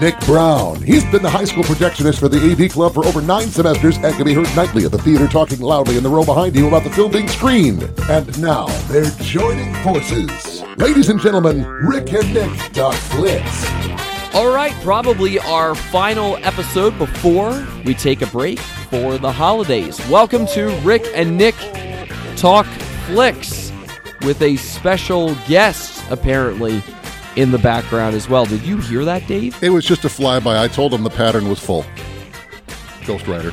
Nick Brown. He's been the high school projectionist for the AV Club for over nine semesters and can be heard nightly at the theater talking loudly in the row behind you about the film being screened. And now they're joining forces. Ladies and gentlemen, Rick and Nick talk flicks. All right, probably our final episode before we take a break for the holidays. Welcome to Rick and Nick Talk Flicks with a special guest, apparently, in the background as well. Did you hear that, Dave? It was just a flyby. I told him the pattern was full. Ghost Rider.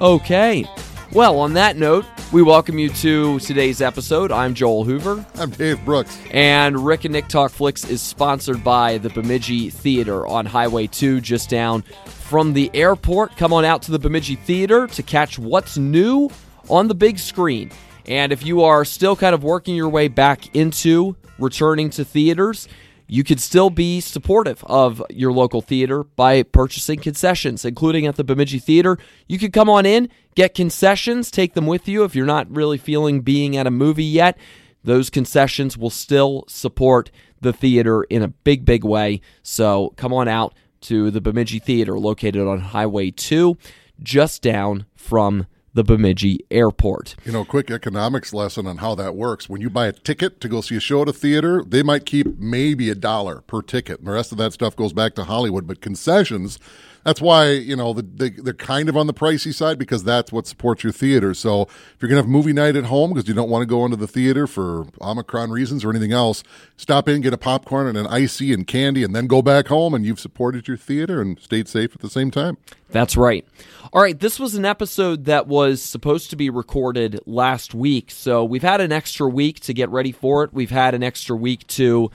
Okay. Well, on that note, we welcome you to today's episode. I'm Joel Hoover. I'm Dave Brooks. And Rick and Nick Talk Flicks is sponsored by the Bemidji Theater on Highway 2, just down from the airport. Come on out to the Bemidji Theater to catch what's new on the big screen. And if you are still kind of working your way back into returning to theaters, you could still be supportive of your local theater by purchasing concessions, including at the Bemidji Theater. You could come on in, get concessions, take them with you if you're not really feeling being at a movie yet. Those concessions will still support the theater in a big, big way. So come on out to the Bemidji Theater located on Highway 2, just down from the Bemidji Airport. You know, quick economics lesson on how that works. When you buy a ticket to go see a show at a theater, they might keep maybe a dollar per ticket. And the rest of that stuff goes back to Hollywood. But concessions, that's why, you know, the, they, they're kind of on the pricey side because that's what supports your theater. So if you're going to have movie night at home because you don't want to go into the theater for Omicron reasons or anything else, stop in, get a popcorn and an icy and candy, and then go back home and you've supported your theater and stayed safe at the same time. That's right. All right, this was an episode that was supposed to be recorded last week. So we've had an extra week to get ready for it. We've had an extra week to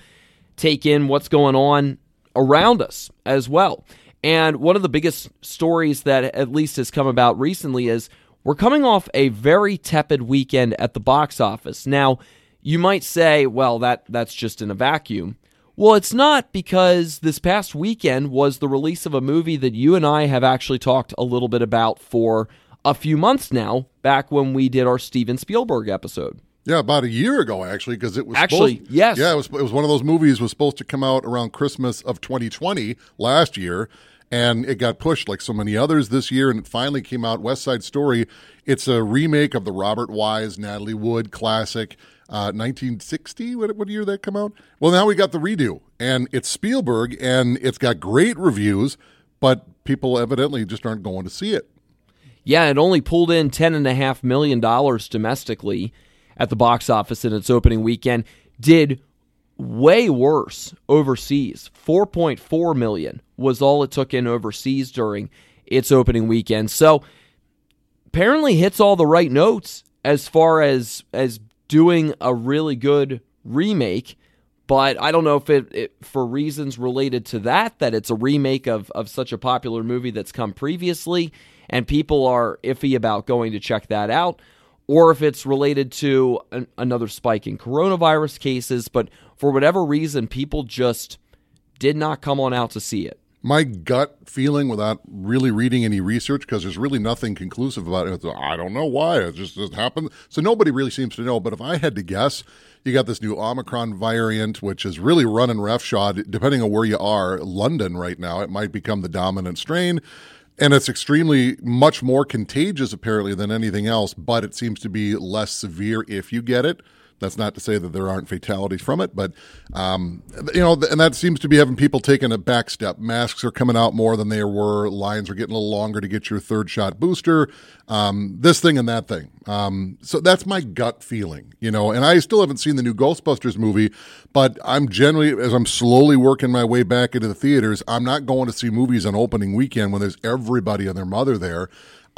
take in what's going on around us as well. And one of the biggest stories that at least has come about recently is we're coming off a very tepid weekend at the box office. Now, you might say, well, that that's just in a vacuum. Well, it's not because this past weekend was the release of a movie that you and I have actually talked a little bit about for a few months now, back when we did our Steven Spielberg episode. Yeah, about a year ago, actually, because it was actually supposed, yes, yeah, it was it was one of those movies was supposed to come out around Christmas of 2020 last year, and it got pushed like so many others this year, and it finally came out. West Side Story. It's a remake of the Robert Wise, Natalie Wood classic. Uh, 1960. What, what year did that come out? Well, now we got the redo, and it's Spielberg, and it's got great reviews, but people evidently just aren't going to see it. Yeah, it only pulled in ten and a half million dollars domestically at the box office in its opening weekend. Did way worse overseas. 4.4 million was all it took in overseas during its opening weekend. So apparently hits all the right notes as far as as doing a really good remake. But I don't know if it, it, for reasons related to that that it's a remake of of such a popular movie that's come previously and people are iffy about going to check that out or if it's related to an, another spike in coronavirus cases, but for whatever reason people just did not come on out to see it my gut feeling without really reading any research because there's really nothing conclusive about it. I don't know why it just, just happened. So nobody really seems to know. But if I had to guess, you got this new Omicron variant, which is really running roughshod. Depending on where you are, London right now, it might become the dominant strain. And it's extremely much more contagious, apparently, than anything else, but it seems to be less severe if you get it. That's not to say that there aren't fatalities from it, but um, you know, and that seems to be having people taking a back step. Masks are coming out more than they were. Lines are getting a little longer to get your third shot booster. Um, this thing and that thing. Um, so that's my gut feeling, you know. And I still haven't seen the new Ghostbusters movie, but I'm generally, as I'm slowly working my way back into the theaters, I'm not going to see movies on opening weekend when there's everybody and their mother there.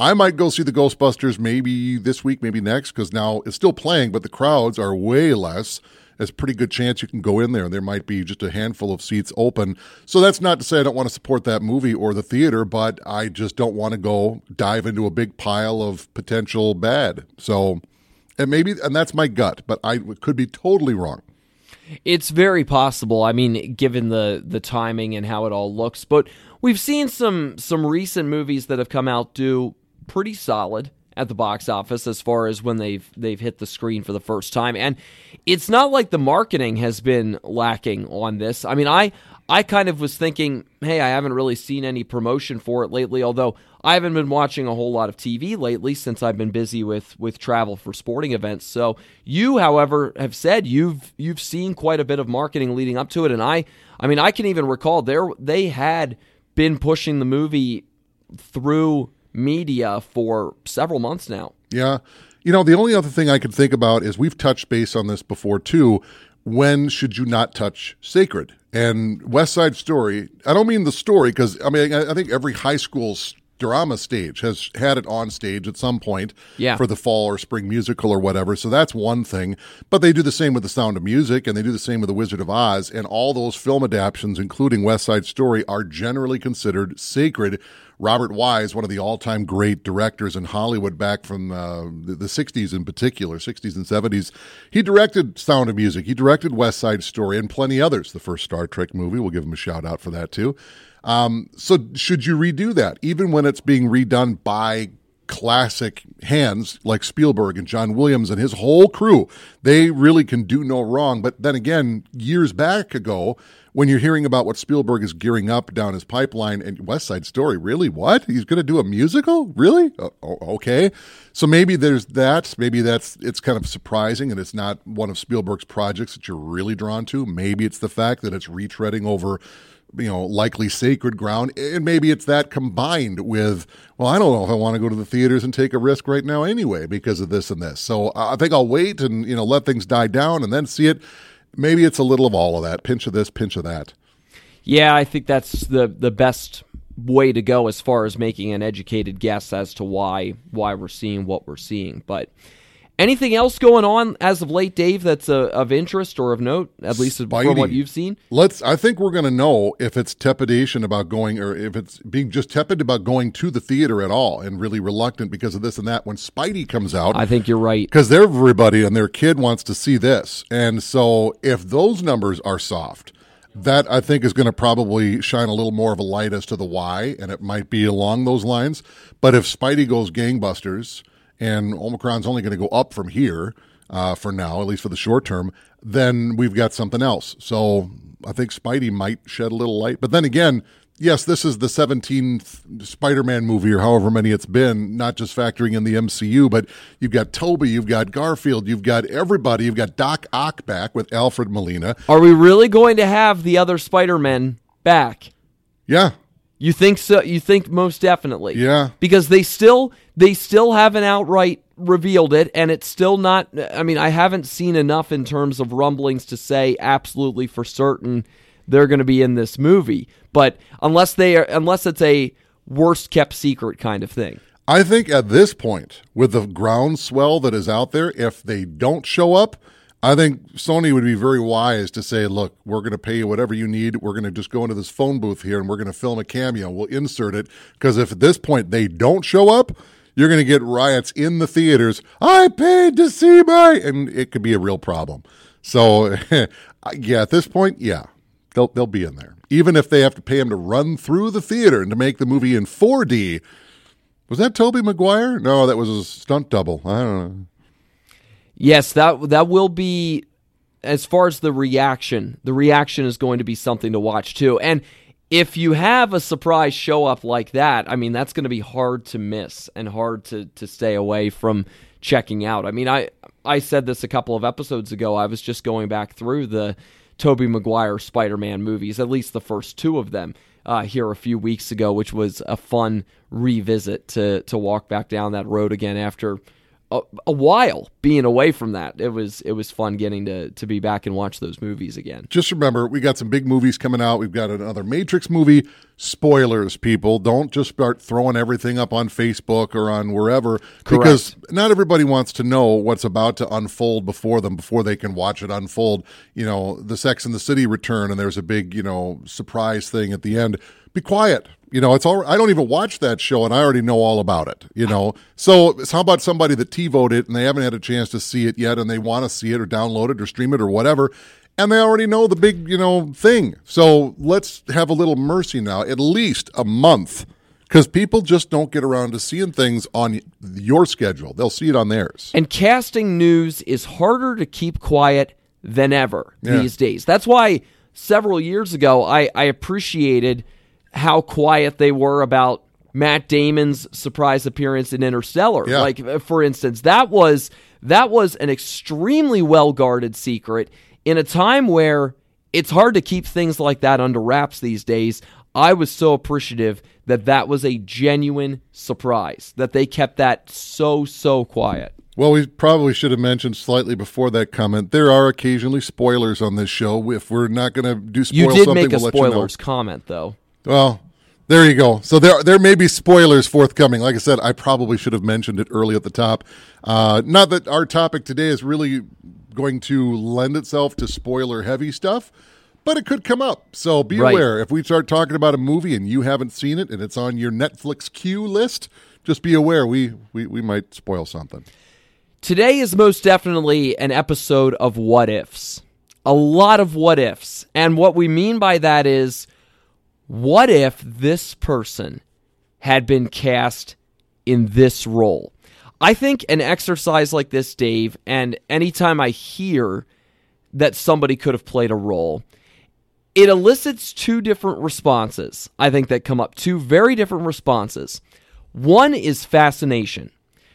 I might go see the Ghostbusters maybe this week, maybe next, because now it's still playing, but the crowds are way less. There's a pretty good chance you can go in there. There might be just a handful of seats open. So that's not to say I don't want to support that movie or the theater, but I just don't want to go dive into a big pile of potential bad. So And maybe, and that's my gut, but I could be totally wrong. It's very possible. I mean, given the the timing and how it all looks, but we've seen some some recent movies that have come out do pretty solid at the box office as far as when they've they've hit the screen for the first time. And it's not like the marketing has been lacking on this. I mean, I I kind of was thinking, hey, I haven't really seen any promotion for it lately, although I haven't been watching a whole lot of TV lately since I've been busy with with travel for sporting events. So you, however, have said you've you've seen quite a bit of marketing leading up to it, and I I mean I can even recall there they had been pushing the movie through media for several months now. Yeah. You know, the only other thing I could think about is we've touched base on this before too. When should you not touch sacred? And West Side Story, I don't mean the story because I mean, I, think every high school drama stage has had it on stage at some point Yeah. for the fall or spring musical or whatever. So that's one thing. But they do the same with The Sound of Music and they do the same with The Wizard of Oz. And all those film adaptations, including West Side Story, are generally considered sacred. Robert Wise, one of the all time great directors in Hollywood back from uh, the, the 60s in particular, 60s and 70s, he directed Sound of Music. He directed West Side Story and plenty others. The first Star Trek movie, we'll give him a shout out for that too. Um, so should you redo that, even when it's being redone by classic hands like Spielberg and John Williams and his whole crew? They really can do no wrong. But then again, years back ago, when you're hearing about what Spielberg is gearing up down his pipeline and West Side Story, really? What? He's going to do a musical? Really? Uh, oh, okay. So maybe there's that. Maybe that's it's kind of surprising and it's not one of Spielberg's projects that you're really drawn to. Maybe it's the fact that it's retreading over you know, likely sacred ground. And maybe it's that combined with, well, I don't know if I want to go to the theaters and take a risk right now anyway because of this and this. So I think I'll wait and, you know, let things die down and then see it. Maybe it's a little of all of that pinch of this, pinch of that. Yeah, I think that's the the best way to go as far as making an educated guess as to why why we're seeing what we're seeing. But anything else going on as of late, Dave? That's uh, of interest or of note, at least from what you've seen. Let's. I think we're going to know if it's trepidation about going, or if it's being just tepid about going to the theater at all, and really reluctant because of this and that. When Spidey comes out, I think you're right. because everybody and their kid wants to see this. And so if those numbers are soft, that I think is going to probably shine a little more of a light as to the why, and it might be along those lines. But if Spidey goes gangbusters and Omicron's only going to go up from here uh, for now, at least for the short term, then we've got something else. So I think Spidey might shed a little light. But then again, yes, this is the 17th Spider Man movie or however many it's been, not just factoring in the MCU, but you've got Tobey, you've got Garfield, you've got everybody, you've got Doc Ock back with Alfred Molina. Are we really going to have the other Spider-Men back? Yeah, You think so? You think most definitely? Yeah. Because they still they still haven't outright revealed it, and it's still not. I mean, I haven't seen enough in terms of rumblings to say absolutely for certain they're going to be in this movie. But unless they are, unless it's a worst kept secret kind of thing. I think at this point, with the groundswell that is out there, if they don't show up, I think Sony would be very wise to say, look, we're going to pay you whatever you need. We're going to just go into this phone booth here and we're going to film a cameo. We'll insert it. Because if at this point they don't show up, you're going to get riots in the theaters. I paid to see my, and it could be a real problem. So, yeah, at this point, yeah, they'll, they'll be in there. Even if they have to pay him to run through the theater and to make the movie in 4D. Was that Tobey Maguire? No, that was a stunt double. I don't know. Yes, that that will be as far as the reaction. The reaction is going to be something to watch too. And if you have a surprise show up like that, I mean that's going to be hard to miss and hard to to stay away from checking out. I mean, I I said this a couple of episodes ago. I was just going back through the Tobey Maguire Spider-Man movies, at least the first two of them. Uh, here a few weeks ago, which was a fun revisit to to walk back down that road again after a, a while being away from that. It was it was fun getting to to be back and watch those movies again. Just remember, we got some big movies coming out. We've got another Matrix movie. Spoilers, people. Don't just start throwing everything up on Facebook or on wherever because not everybody wants to know what's about to unfold before them before they can watch it unfold. You know, the Sex and the City return and there's a big, you know, surprise thing at the end. Be quiet. You know, it's all. I don't even watch that show, and I already know all about it. You know, so, how about somebody that TiVoed it and they haven't had a chance to see it yet, and they want to see it or download it or stream it or whatever, and they already know the big you know thing. So let's have a little mercy now, at least a month, because people just don't get around to seeing things on your schedule. They'll see it on theirs. And casting news is harder to keep quiet than ever Yeah. these days. That's why several years ago I, I appreciated how quiet they were about Matt Damon's surprise appearance in Interstellar. Yeah. Like uh, for instance, that was that was an extremely well guarded secret in a time where it's hard to keep things like that under wraps these days. I was so appreciative that that was a genuine surprise that they kept that so so quiet. Well, we probably should have mentioned slightly before that comment. There are occasionally spoilers on this show. If we're not going to do spoil You did something, make a we'll let you know. spoilers comment though. Well, there you go. So there there may be spoilers forthcoming. Like I said, I probably should have mentioned it early at the top. Uh, not that our topic today is really going to lend itself to spoiler heavy stuff, but it could come up. So be Right. aware. If we start talking about a movie and you haven't seen it and it's on your Netflix queue list, just be aware we we, we might spoil something. Today is most definitely an episode of what ifs. A lot of what ifs. And what we mean by that is what if this person had been cast in this role? I think an exercise like this, Dave, and anytime I hear that somebody could have played a role, it elicits two different responses. I think that come up two very different responses. One is fascination.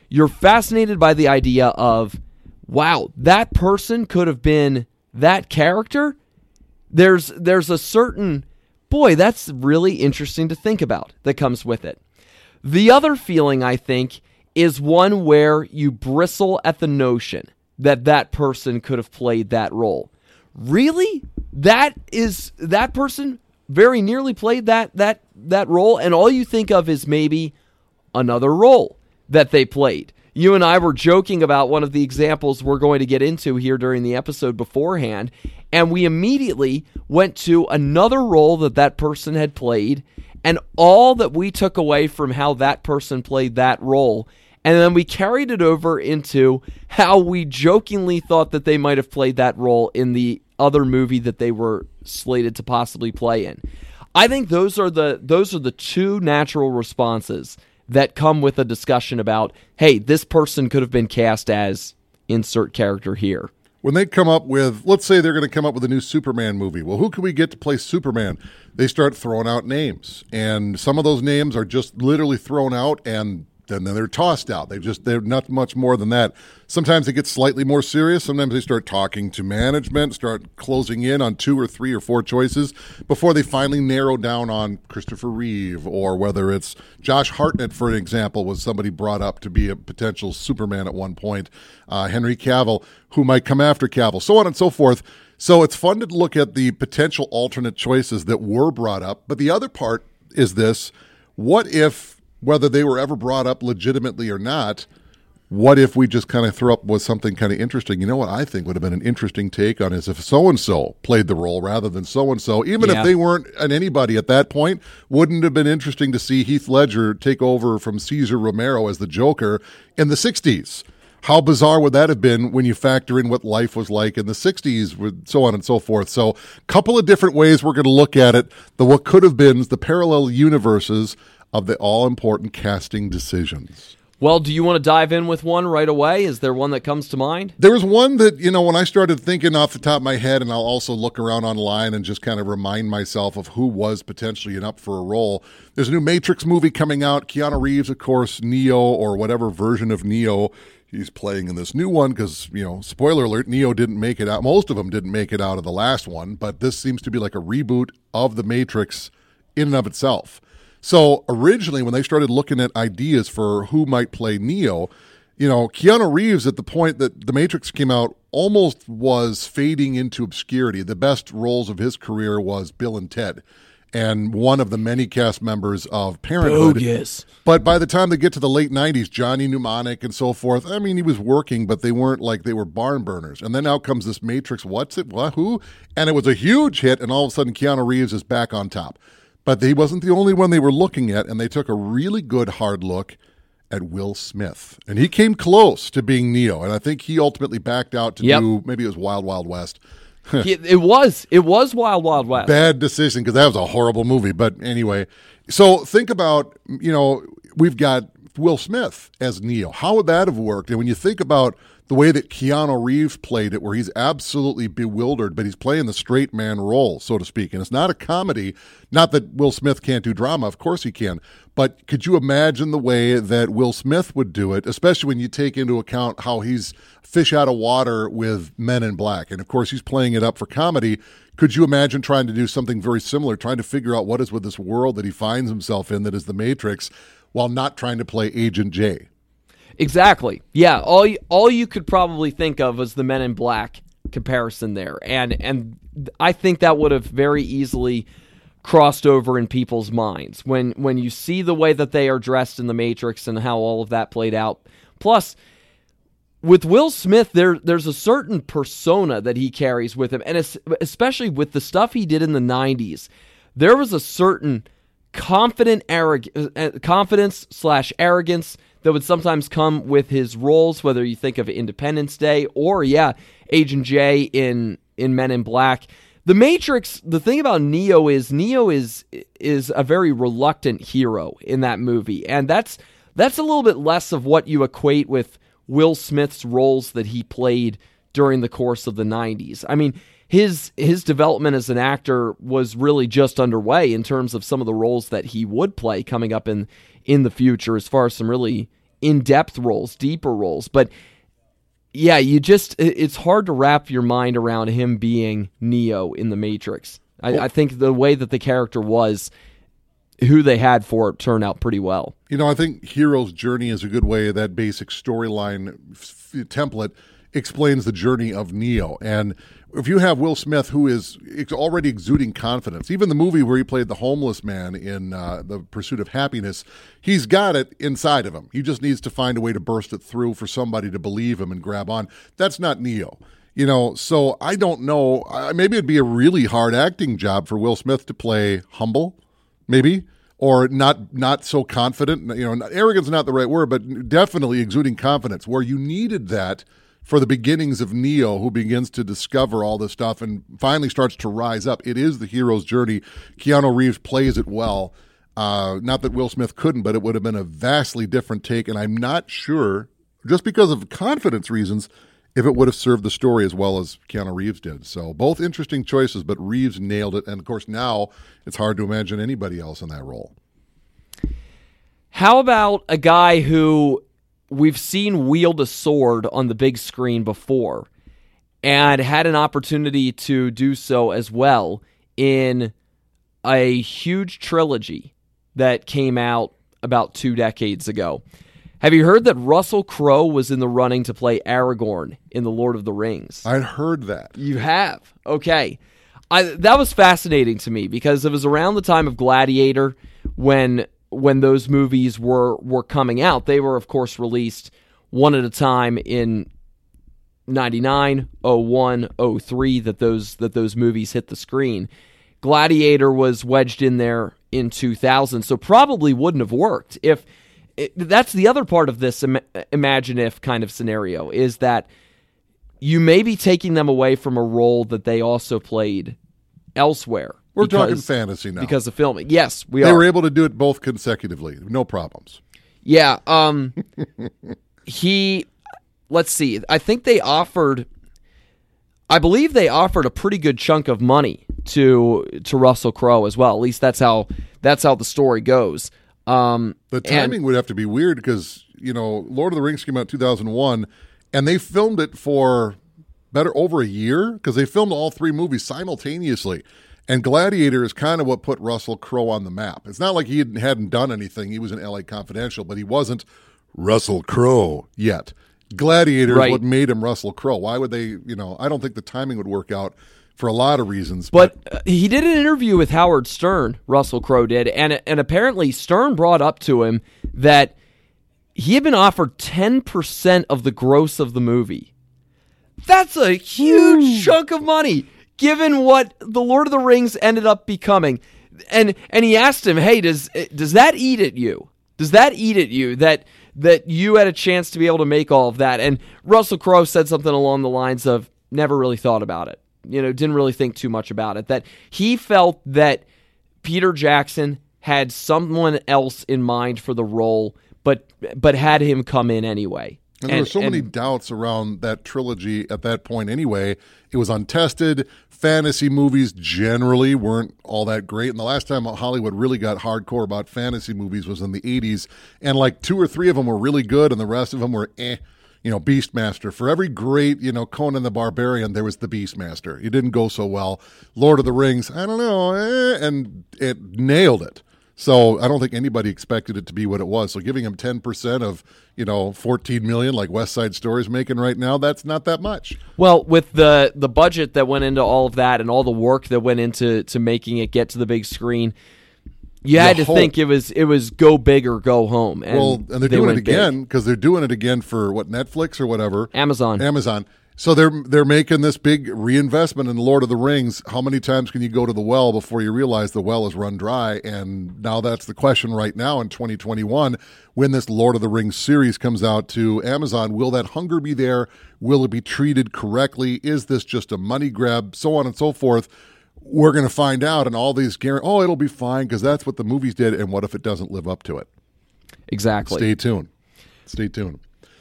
You're fascinated by the idea of, wow, that person could have been that character. There's there's a certain boy, that's really interesting to think about that comes with it. The other feeling I think is one where you bristle at the notion that that person could have played that role. Really? That is that person very nearly played that that that role and all you think of is maybe another role that they played. You and I were joking about one of the examples we're going to get into here during the episode beforehand, and we immediately went to another role that that person had played, and all that we took away from how that person played that role, and then we carried it over into how we jokingly thought that they might have played that role in the other movie that they were slated to possibly play in. I think those are the those are the two natural responses that come with a discussion about, hey, this person could have been cast as insert character here. When they come up with, let's say they're going to come up with a new Superman movie. Well, who can we get to play Superman? They start throwing out names, and some of those names are just literally thrown out, and then they're tossed out. They just they're not much more than that. Sometimes they get slightly more serious. Sometimes they start talking to management, start closing in on two or three or four choices before they finally narrow down on Christopher Reeve or whether it's Josh Hartnett, for an example, was somebody brought up to be a potential Superman at one point. Uh, Henry Cavill, who might come after Cavill, so on and so forth. So it's fun to look at the potential alternate choices that were brought up. But the other part is this what if, whether they were ever brought up legitimately or not, what if we just kind of throw up with something kind of interesting? You know what I think would have been an interesting take on is if so and so played the role rather than so and so, even Yeah. if they weren't an anybody at that point, wouldn't it have been interesting to see Heath Ledger take over from Cesar Romero as the Joker in the 60s. How bizarre would that have been when you factor in what life was like in the 60s, with so on and so forth? So, a couple of different ways we're going to look at it. The what could have been, the parallel universes of the all important casting decisions. Well, do you want to dive in with one right away? Is there one that comes to mind? There was one that, you know, when I started thinking off the top of my head, and I'll also look around online and just kind of remind myself of who was potentially an up for a role. There's a new Matrix movie coming out. Keanu Reeves, of course, Neo, or whatever version of Neo he's playing in this new one, because, you know, spoiler alert, Neo didn't make it out. Most of them didn't make it out of the last one, but this seems to be like a reboot of the Matrix in and of itself. So originally, when they started looking at ideas for who might play Neo, you know, Keanu Reeves at the point that The Matrix came out almost was fading into obscurity. The best roles of his career was Bill and Ted, and one of the many cast members of Parenthood. Bogus. But by the time they get to the late 90s, Johnny Mnemonic and so forth, I mean, he was working, but they weren't like they were barn burners. And then out comes this Matrix, what's it, what, who? And it was a huge hit, and all of a sudden Keanu Reeves is back on top. But he wasn't the only one they were looking at, and they took a really good hard look at Will Smith. And he came close to being Neo, and I think he ultimately backed out to Yep. do maybe it was Wild Wild West. He- it was it was Wild Wild West. Bad decision because that was a horrible movie. But anyway, so think about you know we've got Will Smith as Neo. How would that have worked? And when you think about the way that Keanu Reeves played it, where he's absolutely bewildered, but he's playing the straight man role, so to speak, and it's not a comedy. Not that Will Smith can't do drama, of course he can. But could you imagine the way that Will Smith would do it, especially when you take into account how he's fish out of water with Men in Black, and of course he's playing it up for comedy. Could you imagine trying to do something very similar, trying to figure out what is with this world that he finds himself in that is the Matrix, while not trying to play Agent J? Exactly. Yeah. All you, all you could probably think of was the Men in Black comparison there, and and I think that would have very easily crossed over in people's minds when when you see the way that they are dressed in the Matrix and how all of that played out. Plus, with Will Smith, there there's a certain persona that he carries with him, and especially with the stuff he did in the '90s, there was a certain confident arrog- uh, confidence slash arrogance that would sometimes come with his roles, whether you think of Independence Day or yeah, Agent J in in Men in Black. The Matrix. The thing about Neo is Neo is is a very reluctant hero in that movie, and that's that's a little bit less of what you equate with Will Smith's roles that he played during the course of the 90s. I mean, his his development as an actor was really just underway in terms of some of the roles that he would play coming up in in the future as far as some really in-depth roles, deeper roles. But yeah, you just it's hard to wrap your mind around him being Neo in the Matrix. I, I think the way that the character was who they had for it turned out pretty well. You know, I think Hero's Journey is a good way. That basic storyline f- template explains the journey of Neo. And if you have Will Smith, who is already exuding confidence, even the movie where he played the homeless man in uh, The Pursuit of Happiness, he's got it inside of him. He just needs to find a way to burst it through for somebody to believe him and grab on. That's not Neo. You know, so I don't know. Maybe it'd be a really hard acting job for Will Smith to play humble maybe or not not so confident you know arrogance is not the right word but definitely exuding confidence where you needed that for the beginnings of neo who begins to discover all this stuff and finally starts to rise up it is the hero's journey keanu reeves plays it well uh, not that will smith couldn't but it would have been a vastly different take and i'm not sure just because of confidence reasons if it would have served the story as well as Keanu Reeves did. So both interesting choices, but Reeves nailed it. And of course, now it's hard to imagine anybody else in that role. How about a guy who we've seen wield a sword on the big screen before and had an opportunity to do so as well in a huge trilogy that came out about two decades ago? Have you heard that Russell Crowe was in the running to play Aragorn in The Lord of the Rings? I'd heard that. You have. Okay. I that was fascinating to me because it was around the time of Gladiator when when those movies were were coming out. They were of course released one at a time in 99, 01, 03 that those that those movies hit the screen. Gladiator was wedged in there in 2000, so probably wouldn't have worked if it, that's the other part of this Im- imagine if kind of scenario is that you may be taking them away from a role that they also played elsewhere. We're because- talking fantasy now. because of filming. Yes, we they are. were able to do it both consecutively, no problems. Yeah. Um. he. Let's see. I think they offered. I believe they offered a pretty good chunk of money to to Russell Crowe as well. At least that's how that's how the story goes. Um, The and- timing would have to be weird because you know Lord of the Rings came out two thousand one, and they filmed it for better over a year because they filmed all three movies simultaneously. And Gladiator is kind of what put Russell Crowe on the map. It's not like he hadn't, hadn't done anything. He was in L.A. Confidential, but he wasn't Russell Crowe yet. Gladiator Right. is what made him Russell Crowe. Why would they? You know, I don't think the timing would work out for a lot of reasons. But uh, he did an interview with Howard Stern, Russell Crowe did, and and apparently Stern brought up to him that he had been offered 10% of the gross of the movie. That's a huge chunk of money given what The Lord of the Rings ended up becoming. and and he asked him, "Hey, does does that eat at you? Does that eat at you that that you had a chance to be able to make all of that?" And Russell Crowe said something along the lines of, "Never really thought about it. You know, didn't really think too much about it. That he felt that Peter Jackson had someone else in mind for the role, but but had him come in anyway." And there were so many doubts around that trilogy at that point anyway. It was untested. Fantasy movies generally weren't all that great. And the last time Hollywood really got hardcore about fantasy movies was in the 80s. And like two or three of them were really good, and the rest of them were eh. You know, Beastmaster. For every great, you know, Conan the Barbarian, there was the Beastmaster. It didn't go so well. Lord of the Rings, I don't know, eh, and it nailed it. So I don't think anybody expected it to be what it was. So giving him 10% of, you know, 14 million like West Side Story is making right now, that's not that much. Well, with the the budget that went into all of that and all the work that went into to making it get to the big screen, you had to hope. think it was it was go big or go home. And well, and they're they doing it again because they're doing it again for what Netflix or whatever. Amazon. Amazon. So they're they're making this big reinvestment in the Lord of the Rings. How many times can you go to the well before you realize the well is run dry? And now that's the question right now in 2021 when this Lord of the Rings series comes out to Amazon. Will that hunger be there? Will it be treated correctly? Is this just a money grab? So on and so forth. We're going to find out, and all these guarantee. Oh, it'll be fine because that's what the movies did. And what if it doesn't live up to it? Exactly. Stay tuned. Stay tuned.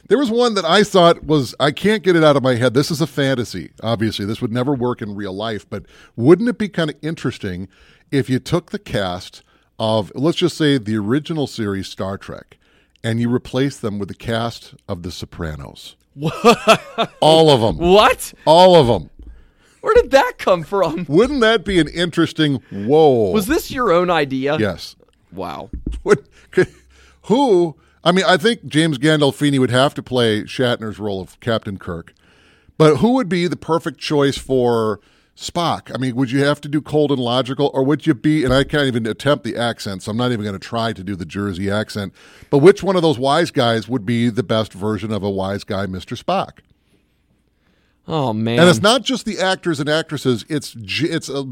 There was one that I thought was I can't get it out of my head. This is a fantasy. Obviously, this would never work in real life, but wouldn't it be kind of interesting if you took the cast of let's just say the original series Star Trek and you replaced them with the cast of The Sopranos? All of them. What? All of them. Where did that come from? Wouldn't that be an interesting whoa? Was this your own idea? Yes. Wow. What, who I mean, I think James Gandolfini would have to play Shatner's role of Captain Kirk. But who would be the perfect choice for Spock? I mean, would you have to do cold and logical, or would you be, and I can't even attempt the accent, so I'm not even going to try to do the Jersey accent, but which one of those wise guys would be the best version of a wise guy, Mr. Spock? Oh, man. And it's not just the actors and actresses, it's, it's a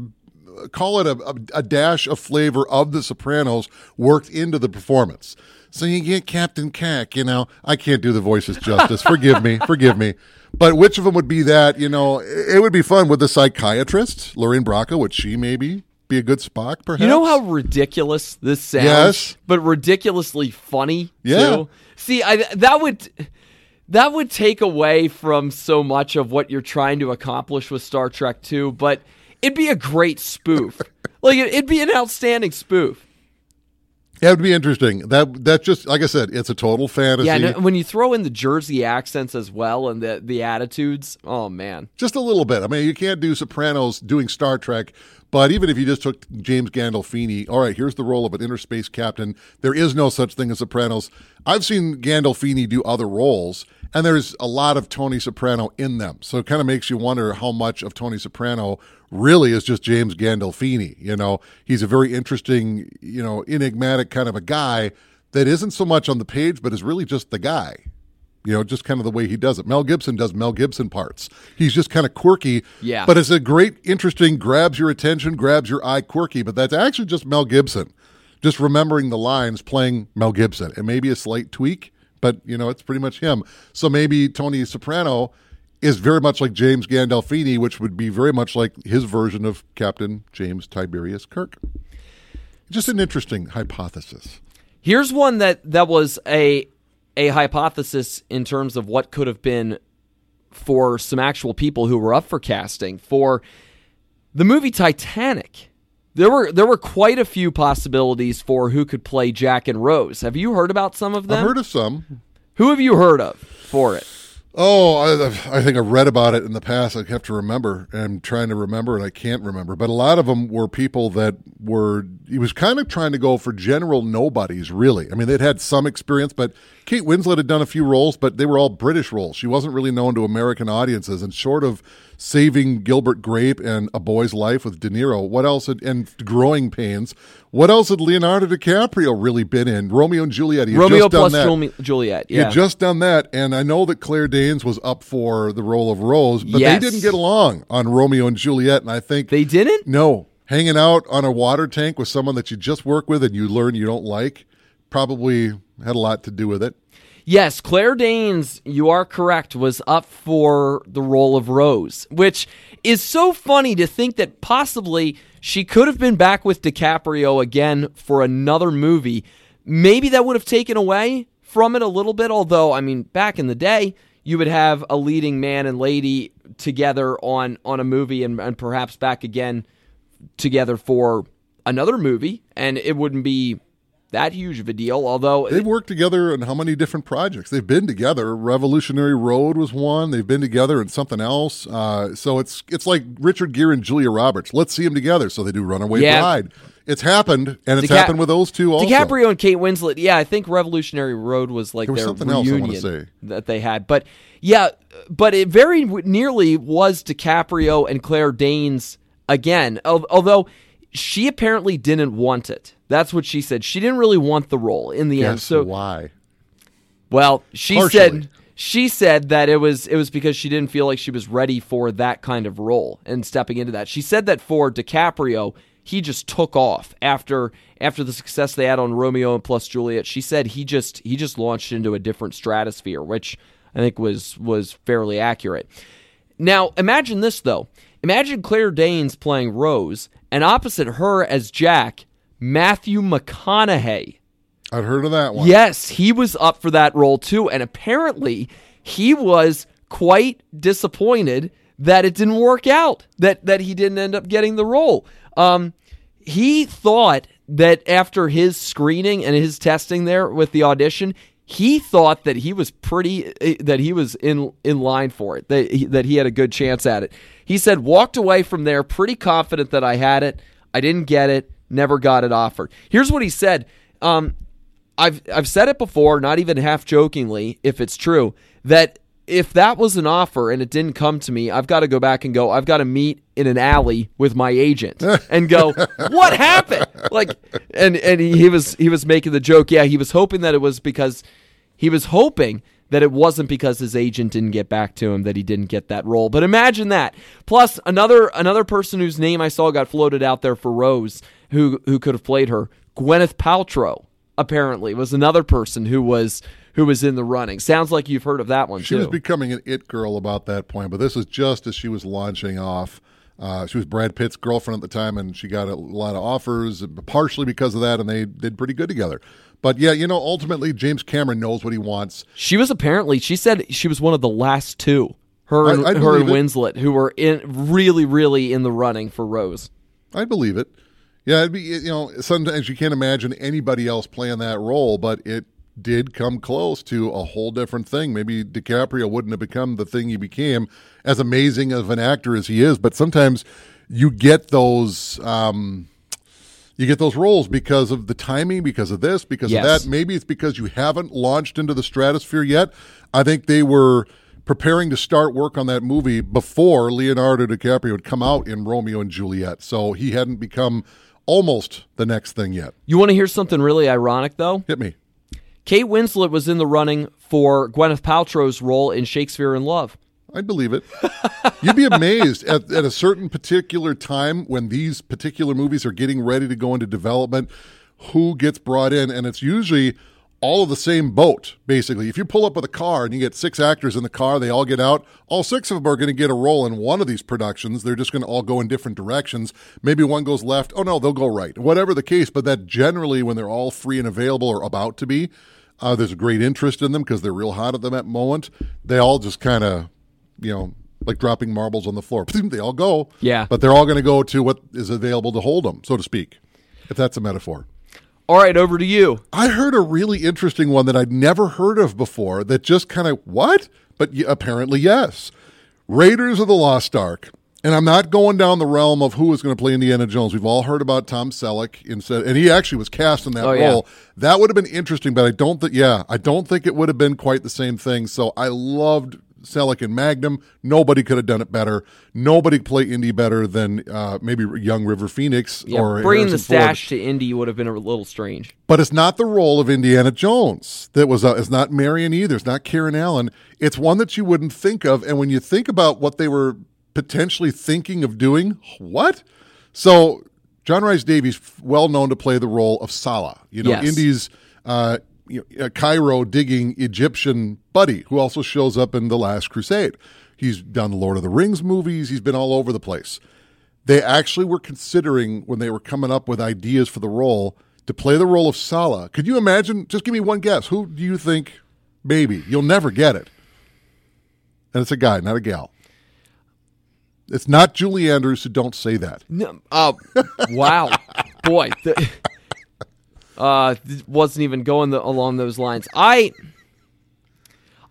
call it a, a, a, dash of flavor of the Sopranos worked into the performance. So you get Captain Cack, you know. I can't do the voices justice. Forgive me, forgive me. But which of them would be that? You know, it would be fun with the psychiatrist, Lorraine Bracco. Would she maybe be a good Spock? Perhaps. You know how ridiculous this sounds. Yes, but ridiculously funny. Yeah. Too? See, I that would that would take away from so much of what you're trying to accomplish with Star Trek 2, but it'd be a great spoof. like it'd be an outstanding spoof. That would be interesting. That that just like I said, it's a total fantasy. Yeah, no, when you throw in the Jersey accents as well and the the attitudes, oh man, just a little bit. I mean, you can't do Sopranos doing Star Trek, but even if you just took James Gandolfini, all right, here's the role of an inner space captain. There is no such thing as Sopranos. I've seen Gandolfini do other roles, and there's a lot of Tony Soprano in them. So it kind of makes you wonder how much of Tony Soprano really is just James Gandolfini. You know, he's a very interesting, you know, enigmatic kind of a guy that isn't so much on the page, but is really just the guy. You know, just kind of the way he does it. Mel Gibson does Mel Gibson parts. He's just kind of quirky. Yeah. But it's a great, interesting, grabs your attention, grabs your eye quirky, but that's actually just Mel Gibson. Just remembering the lines playing Mel Gibson. It may be a slight tweak, but you know, it's pretty much him. So maybe Tony Soprano is very much like James Gandolfini, which would be very much like his version of Captain James Tiberius Kirk. Just an interesting hypothesis. Here's one that that was a a hypothesis in terms of what could have been for some actual people who were up for casting for the movie Titanic. There were there were quite a few possibilities for who could play Jack and Rose. Have you heard about some of them? I've heard of some. Who have you heard of for it? Oh, I, I, think I've read about it in the past. I have to remember. I'm trying to remember, and I can't remember. But a lot of them were people that were. He was kind of trying to go for general nobodies, really. I mean, they'd had some experience, but Kate Winslet had done a few roles, but they were all British roles. She wasn't really known to American audiences, and short of saving Gilbert Grape and A Boy's Life with De Niro, what else? Had, and Growing Pains. What else had Leonardo DiCaprio really been in? Romeo and Juliet. He Romeo plus that. Juliet. Yeah, he had just done that, and I know that Claire Danes was up for the role of Rose, but yes. they didn't get along on Romeo and Juliet, and I think they didn't. No, hanging out on a water tank with someone that you just work with and you learn you don't like probably had a lot to do with it. Yes, Claire Danes, you are correct, was up for the role of Rose, which is so funny to think that possibly she could have been back with DiCaprio again for another movie. Maybe that would have taken away from it a little bit, although, I mean, back in the day, you would have a leading man and lady together on, on a movie and, and perhaps back again together for another movie, and it wouldn't be that huge of a deal. Although they've worked together on how many different projects? They've been together. Revolutionary Road was one. They've been together in something else. Uh, so it's it's like Richard Gere and Julia Roberts. Let's see them together. So they do Runaway Yeah. Bride. It's happened, and it's happened with those two also. DiCaprio and Kate Winslet. Yeah, I think Revolutionary Road was like There was their something else I wanna reunion say. that they had. But yeah, but it very nearly was DiCaprio and Claire Danes again. Although she apparently didn't want it. That's what she said. She didn't really want the role in the end. So why? well, she Partially. said she said that it was it was because she didn't feel like she was ready for that kind of role and stepping into that. She said that for DiCaprio, he just took off after after the success they had on Romeo and plus Juliet. She said he just he just launched into a different stratosphere, which I think was was fairly accurate. Now, imagine this though. Imagine Claire Danes playing Rose, and opposite her as Jack, Matthew McConaughey. I'd heard of that one. Yes, he was up for that role too, and apparently he was quite disappointed that it didn't work out. That that he didn't end up getting the role. Um, he thought that after his screening and his testing there with the audition, he thought that he was pretty eh, that he was in in line for it. That he, that he had a good chance at it. He said walked away from there pretty confident that I had it. I didn't get it. Never got it offered. Here's what he said. Um, I've I've said it before, not even half jokingly, if it's true, that if that was an offer and it didn't come to me, I've got to go back and go. I've got to meet in an alley with my agent and go, what happened? Like, and and he, he was he was making the joke. Yeah, he was hoping that it was because he was hoping that it wasn't because his agent didn't get back to him that he didn't get that role. But imagine that. Plus another another person whose name I saw got floated out there for Rose, who who could have played her, Gwyneth Paltrow. Apparently, was another person who was who was in the running. Sounds like you've heard of that one She too. was becoming an it girl about that point, but this was just as she was launching off. Uh, she was Brad Pitt's girlfriend at the time, and she got a lot of offers, partially because of that, and they did pretty good together. But yeah, you know, ultimately, James Cameron knows what he wants. She was apparently she said she was one of the last two. Her and I- I her and. Winslet who were in really really in the running for Rose. I believe it. Yeah, it'd be you know sometimes you can't imagine anybody else playing that role, but it did come close to a whole different thing. Maybe DiCaprio wouldn't have become the thing he became, as amazing of an actor as he is. But sometimes you get those. Um, you get those roles because of the timing, because of this, because Yes. of that. Maybe it's because you haven't launched into the stratosphere yet. I think they were preparing to start work on that movie before Leonardo DiCaprio had come out in Romeo and Juliet. So he hadn't become almost the next thing yet. You want to hear something really ironic though? Hit me. Kate Winslet was in the running for Gwyneth Paltrow's role in Shakespeare in Love. I'd believe it. You'd be amazed at, at a certain particular time when these particular movies are getting ready to go into development, who gets brought in. And it's usually all of the same boat, basically. If you pull up with a car and you get six actors in the car, they all get out, all six of them are going to get a role in one of these productions. They're just going to all go in different directions. Maybe one goes left. Oh, no, they'll go right. Whatever the case. But that generally, when they're all free and available or about to be, uh, there's a great interest in them because they're real hot at them at the moment. They all just kind of you know, like dropping marbles on the floor. They all go. Yeah. But they're all going to go to what is available to hold them, so to speak, if that's a metaphor. All right, over to you. I heard a really interesting one that I'd never heard of before that just kind of, what? But apparently, yes. Raiders of the Lost Ark. And I'm not going down the realm of who is going to play Indiana Jones. We've all heard about Tom Selleck instead, and he actually was cast in that Oh, yeah. role. That would have been interesting, but I don't think. Yeah, I don't think it would have been quite the same thing. So I loved Selleck and Magnum. Nobody could have done it better. Nobody could play Indy better than uh, maybe young River Phoenix Yeah, or bringing the Harrison Ford. stash to Indy would have been a little strange. But it's not the role of Indiana Jones that was. Uh, it's not Marion either. It's not Karen Allen. It's one that you wouldn't think of. And when you think about what they were potentially thinking of doing, what? So John Rhys-Davies, well known to play the role of Sallah. You know, Yes. Indy's uh, you know, uh, Cairo digging Egyptian buddy, who also shows up in The Last Crusade. He's done the Lord of the Rings movies. He's been all over the place. They actually were considering when they were coming up with ideas for the role to play the role of Sallah. Could you imagine? Just give me one guess. Who do you think? Maybe you'll never get it. And it's a guy, not a gal. It's not Julie Andrews. So don't say that. No, uh, wow, boy, the, uh, wasn't even going the, along those lines. I,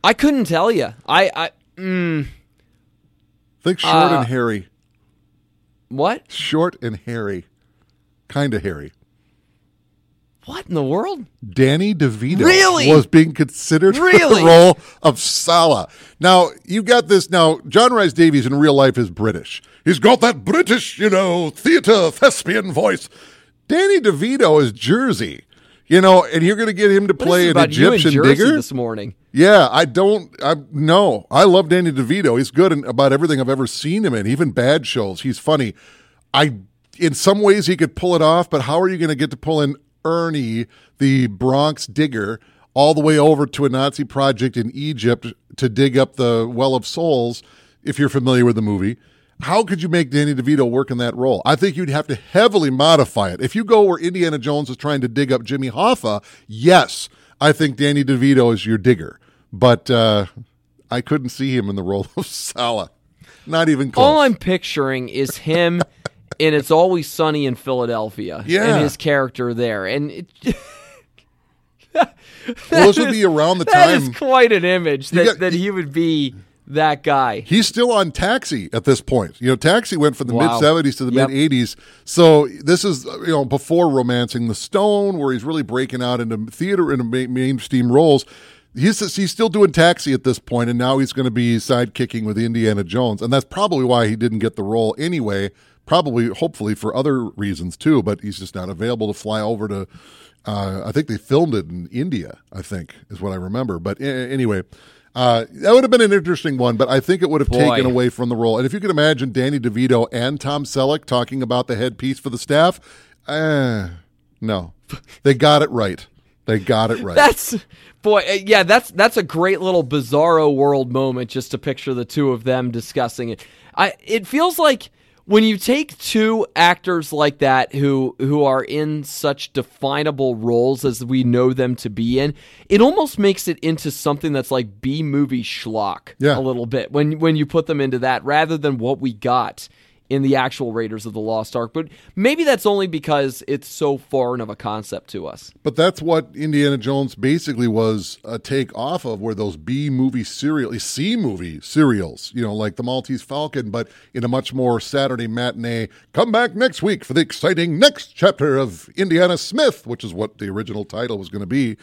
I couldn't tell you. I, I, mm, Think short Uh, and hairy. what, Short and hairy. Kind of hairy. What in the world? Danny DeVito Really? was being considered for Really? the role of Sallah. Now, you've got this. Now, John Rhys-Davies in real life is British. He's got that British, you know, theater thespian voice. Danny DeVito is Jersey, you know, and you're going to get him to play an about you and Egyptian digger? this morning? Yeah, I don't. I no. I love Danny DeVito. He's good in about everything I've ever seen him in, even bad shows. He's funny. I in some ways he could pull it off, but how are you going to get to pull in Ernie, the Bronx digger, all the way over to a Nazi project in Egypt to dig up the Well of Souls? If you're familiar with the movie. How could you make Danny DeVito work in that role? I think you'd have to heavily modify it. If you go where Indiana Jones is trying to dig up Jimmy Hoffa, yes, I think Danny DeVito is your digger. But uh, I couldn't see him in the role of Sallah. Not even close. All I'm picturing is him in It's Always Sunny in Philadelphia. Yeah. And his character there. And it, well, this would be around the that is time. quite an image that, got- that he would be that guy. He's still on Taxi at this point. You know, Taxi went from the Wow. mid 70s to the Yep. mid 80s. So this is, you know, before Romancing the Stone, where he's really breaking out into theater and ma- mainstream roles. He's, he's still doing Taxi at this point, and now he's going to be sidekicking with Indiana Jones. And that's probably why he didn't get the role anyway. Probably, hopefully, for other reasons too, but he's just not available to fly over to. Uh, I think they filmed it in India, I think, is what I remember. But a- anyway, uh, that would have been an interesting one, but I think it would have Boy. taken away from the role. And if you could imagine Danny DeVito and Tom Selleck talking about the headpiece for the staff, uh, no. They got it right. They got it right. That's boy, uh, yeah, that's that's a great little bizarro world moment just to picture the two of them discussing it. I it feels like when you take two actors like that who who are in such definable roles as we know them to be in, it almost makes it into something that's like B movie schlock Yeah. a little bit when when you put them into that rather than what we got in the actual Raiders of the Lost Ark. But maybe that's only because it's so foreign of a concept to us. But that's what Indiana Jones basically was a take off of, where those B movie serial, C movie serials, you know, like the Maltese Falcon, but in a much more Saturday matinee. Come back next week for the exciting next chapter of Indiana Smith, which is what the original title was going to be.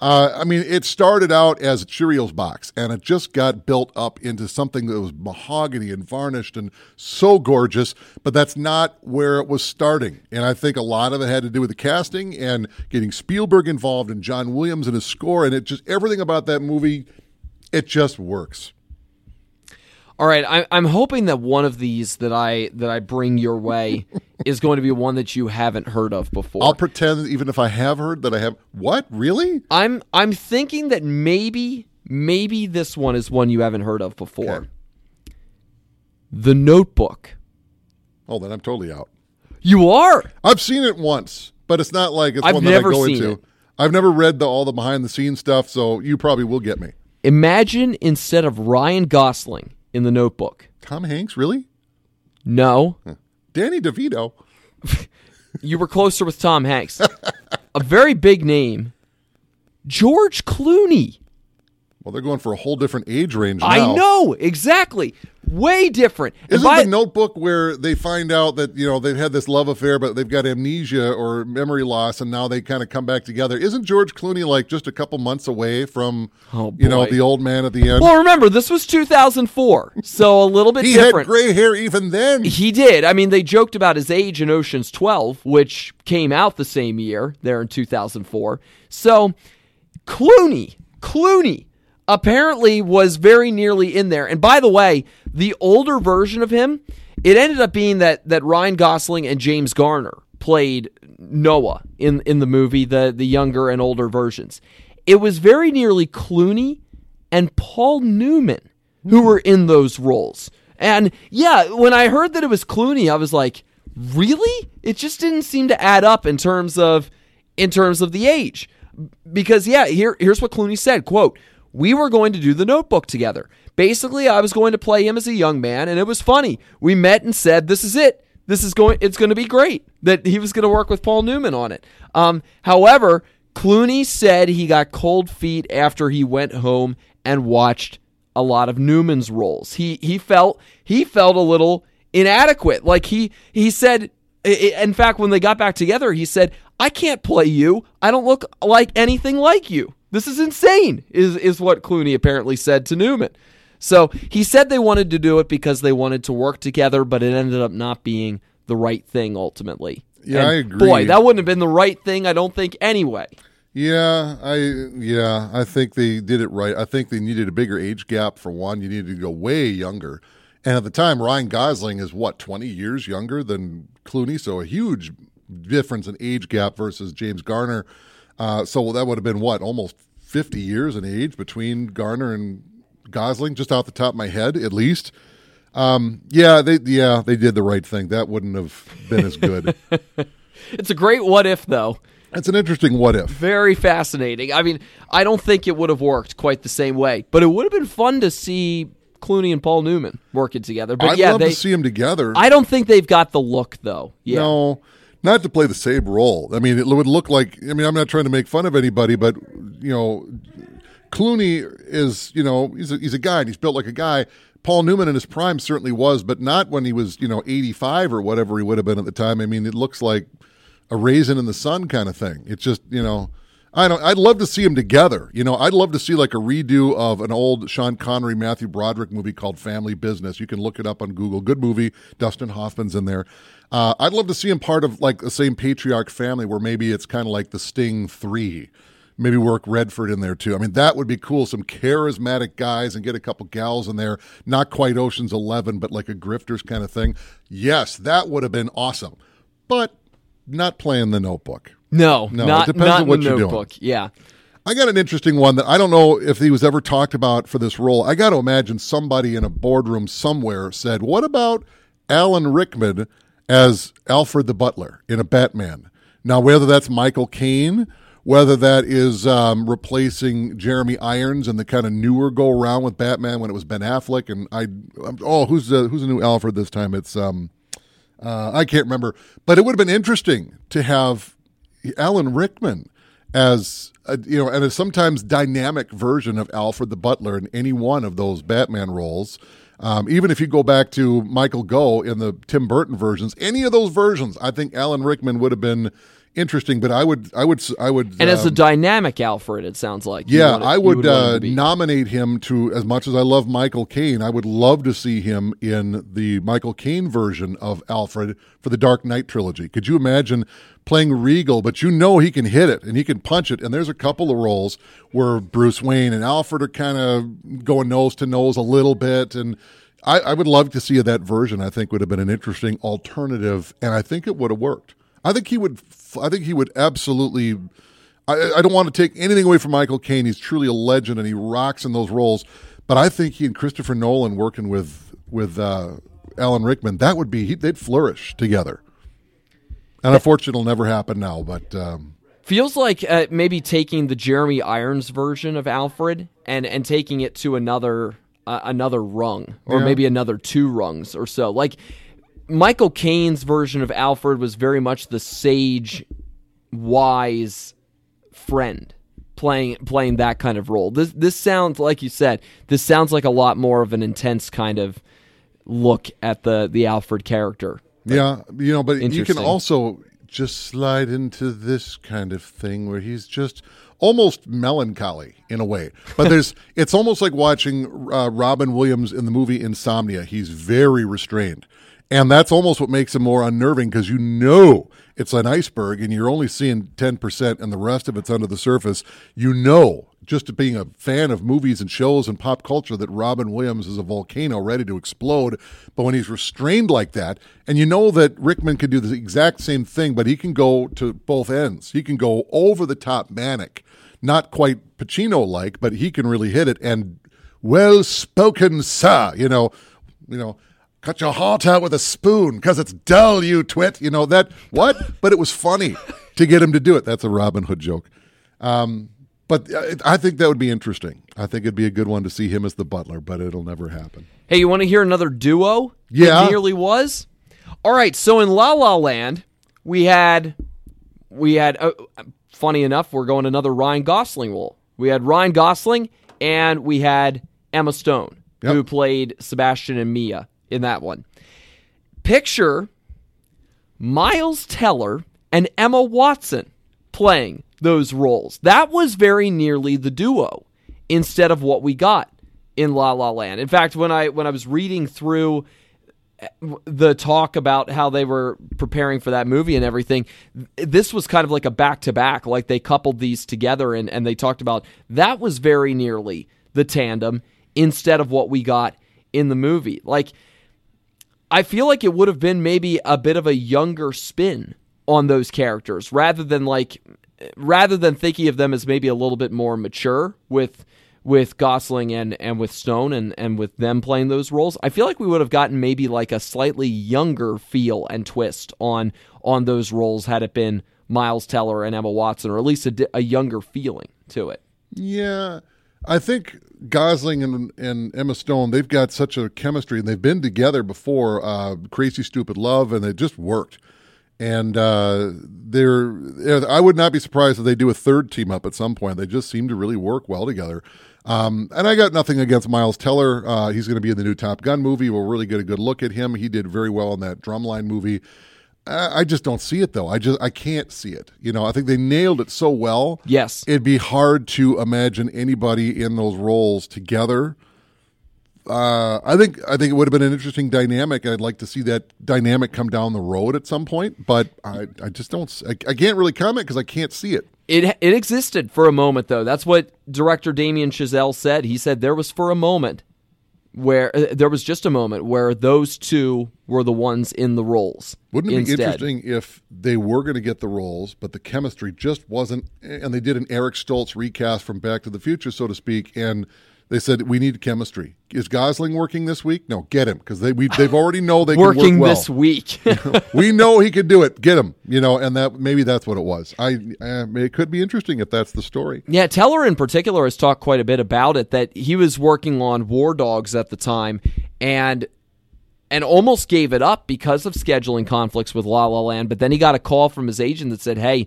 Uh, I mean, it started out as a Cheerios box, and it just got built up into something that was mahogany and varnished and so gorgeous. But that's not where it was starting, and I think a lot of it had to do with the casting and getting Spielberg involved and John Williams and his score, and it just everything about that movie, it just works. All right, I, I'm hoping that one of these that I that I bring your way is going to be one that you haven't heard of before. I'll pretend, even if I have heard that I have. What really? I'm I'm thinking that maybe maybe this one is one you haven't heard of before. Okay. The Notebook. Oh, then I'm totally out. You are. I've seen it once, but it's not like it's I've one that I go into. it. I've never read the, all the behind the scenes stuff, so you probably will get me. Imagine instead of Ryan Gosling in The Notebook. Tom Hanks, really? No, Danny DeVito. you were closer with Tom Hanks. A very big name. George Clooney. Well, they're going for a whole different age range now. I know exactly. Way different. Isn't by- the Notebook where they find out that you know they've had this love affair, but they've got amnesia or memory loss, and now they kind of come back together? Isn't George Clooney like just a couple months away from Oh, you know the old man at the end? Well, remember this was 2004, so a little bit he different. had gray hair even then. He did. I mean, they joked about his age in Ocean's 12, which came out the same year, there in 2004. So, Clooney, Clooney apparently was very nearly in there. And by the way, the older version of him, it ended up being that that Ryan Gosling and James Garner played Noah in in the movie, the the younger and older versions. It was very nearly Clooney and Paul Newman who were in those roles. And yeah, when I heard that it was Clooney, I was like, really? It just didn't seem to add up in terms of in terms of the age. Because yeah, here here's what Clooney said, quote, "We were going to do the notebook together. Basically, I was going to play him as a young man and it was funny. We met and said, "This is it. This is going it's going to be great." That he was going to work with Paul Newman on it. Um, however, Clooney said he got cold feet after he went home and watched a lot of Newman's roles. He he felt he felt a little inadequate. Like he he said in fact when they got back together he said, "I can't play you. I don't look like anything like you. This is insane." Is is what Clooney apparently said to Newman. So, he said they wanted to do it because they wanted to work together, but it ended up not being the right thing ultimately. Yeah, And I agree. Boy, that wouldn't have been the right thing, I don't think anyway. Yeah, I yeah, I think they did it right. I think they needed a bigger age gap for one. You needed to go way younger. And at the time, Ryan Gosling is what twenty years younger than Clooney, so a huge difference in age gap versus James Garner. Uh, so that would have been what almost fifty years in age between Garner and Gosling, just off the top of my head, at least. Um, yeah, they yeah they did the right thing. That wouldn't have been as good. It's a great what if though. It's an interesting what if. Very fascinating. I mean, I don't think it would have worked quite the same way, but it would have been fun to see Clooney and Paul Newman working together. But I'd yeah, love they to see them together. I don't think they've got the look though. Yeah. No, not to play the same role. I mean, it would look like. I mean, I'm not trying to make fun of anybody, but you know, Clooney is you know he's a, he's a guy and he's built like a guy. Paul Newman in his prime certainly was, but not when he was you know 85 or whatever he would have been at the time. I mean, it looks like a raisin in the sun kind of thing. It's just you know. I don't. I'd love to see them together. You know, I'd love to see like a redo of an old Sean Connery, Matthew Broderick movie called Family Business. You can look it up on Google. Good movie. Dustin Hoffman's in there. Uh, I'd love to see him part of like the same patriarch family, where maybe it's kind of like the Sting Three. Maybe work Redford in there too. I mean, that would be cool. Some charismatic guys and get a couple gals in there. Not quite Ocean's Eleven, but like a Grifters kind of thing. Yes, that would have been awesome. But not playing the Notebook. No, No, it depends not on what the you're doing. Yeah. I got an interesting one that I don't know if he was ever talked about for this role. I got to imagine somebody in a boardroom somewhere said, "What about Alan Rickman as Alfred the Butler in a Batman?" Now, whether that's Michael Caine, whether that is um, replacing Jeremy Irons and the kind of newer go around with Batman when it was Ben Affleck, and I, oh, who's the who's the new Alfred this time? It's um, uh, I can't remember, but it would have been interesting to have Alan Rickman as a, you know, and a sometimes dynamic version of Alfred the Butler in any one of those Batman roles. Um, even if you go back to Michael Gough in the Tim Burton versions, any of those versions, I think Alan Rickman would have been interesting. But I would, I would, I would, And as a um, dynamic Alfred, it sounds like. yeah, I you would, uh, nominate him to, as much as I love Michael Caine, I would love to see him in the Michael Caine version of Alfred for the Dark Knight trilogy. Could you imagine playing Regal, but you know he can hit it and he can punch it? And there's a couple of roles where Bruce Wayne and Alfred are kind of going nose to nose a little bit. And I, I would love to see that version. I think would have been an interesting alternative, and I think it would have worked. I think he would. I think he would absolutely. I, I don't want to take anything away from Michael Caine. He's truly a legend, and he rocks in those roles. But I think he and Christopher Nolan working with with uh, Alan Rickman, that would be he, they'd flourish together. And unfortunately, it'll never happen now. But um, Feels like uh, maybe taking the Jeremy Irons version of Alfred and and taking it to another uh, another rung or Yeah. maybe another two rungs or so. Like Michael Caine's version of Alfred was very much the sage, wise friend playing playing that kind of role. This this sounds like you said. This sounds like a lot more of an intense kind of look at the the Alfred character. yeah, you know, but you can also just slide into this kind of thing where he's just almost melancholy in a way. But there's it's almost like watching uh, Robin Williams in the movie Insomnia. He's very restrained. And that's almost what makes it more unnerving because you know it's an iceberg and you're only seeing 10% and the rest of it's under the surface. You know just being a fan of movies and shows and pop culture that Robin Williams is a volcano ready to explode. But when he's restrained like that, and you know that Rickman can do the exact same thing, but he can go to both ends. He can go over the top manic, not quite Pacino like, but he can really hit it. And well spoken, sir. You know, you know. Cut your heart out with a spoon because it's dull, you twit. You know that what? But it was funny to get him to do it. That's a Robin Hood joke. Um, but I think that would be interesting. I think it'd be a good one to see him as the butler, but it'll never happen. Hey, you want to hear another duo? Yeah. It nearly was. All right, so in La La Land, we had we had uh, funny enough, we're going another Ryan Gosling role. We had Ryan Gosling and we had Emma Stone, Yep. who played Sebastian and Mia in that one. Picture Miles Teller and Emma Watson playing those roles. That was very nearly the duo instead of what we got in La La Land. In fact, when I when I was reading through eh, the talk about how they were preparing for that movie and everything, this was kind of like a back to back, like they coupled these together and, and they talked about that was very nearly the tandem instead of what we got in the movie. Like I feel like it would have been maybe a bit of a younger spin on those characters rather than like rather than thinking of them as maybe a little bit more mature with with Gosling and and with Stone and and with them playing those roles. I feel like we would have gotten maybe like a slightly younger feel and twist on on those roles had it been Miles Teller and Emma Watson or at least a, a younger feeling to it. Yeah, I think Gosling and, and Emma Stone they've got such a chemistry, and they've been together before. Uh, Crazy Stupid Love, and it just worked. And uh, they're, I would not be surprised if they do a third team up at some point. They just seem to really work well together. Um, and I got nothing against Miles Teller. Uh, he's going to be in the new Top Gun movie. We'll really get a good look at him. He did very well in that Drumline movie. I I just don't see it though. I just I can't see it. You know, I think they nailed it so well. Yes. It'd be hard to imagine anybody in those roles together. Uh, I think I think it would have been an interesting dynamic. I'd like to see that dynamic come down the road at some point, but I, I just don't. I, I can't really comment because I can't see it. It it existed for a moment though. That's what director Damien Chazelle said. He said there was for a moment where uh, there was just a moment where those two were the ones in the roles. Wouldn't it instead. be interesting if they were going to get the roles, but the chemistry just wasn't, and they did an Eric Stoltz recast from Back to the Future, so to speak, and they said we need chemistry. Is Gosling working this week? No, get him because they we they've already know they Working can work well. Working this week. we know he could do it. Get him, you know, and that maybe that's what it was. I uh, it could be interesting if that's the story. Yeah, Teller in particular has talked quite a bit about it that he was working on War Dogs at the time and and almost gave it up because of scheduling conflicts with La La Land, but then he got a call from his agent that said, "Hey,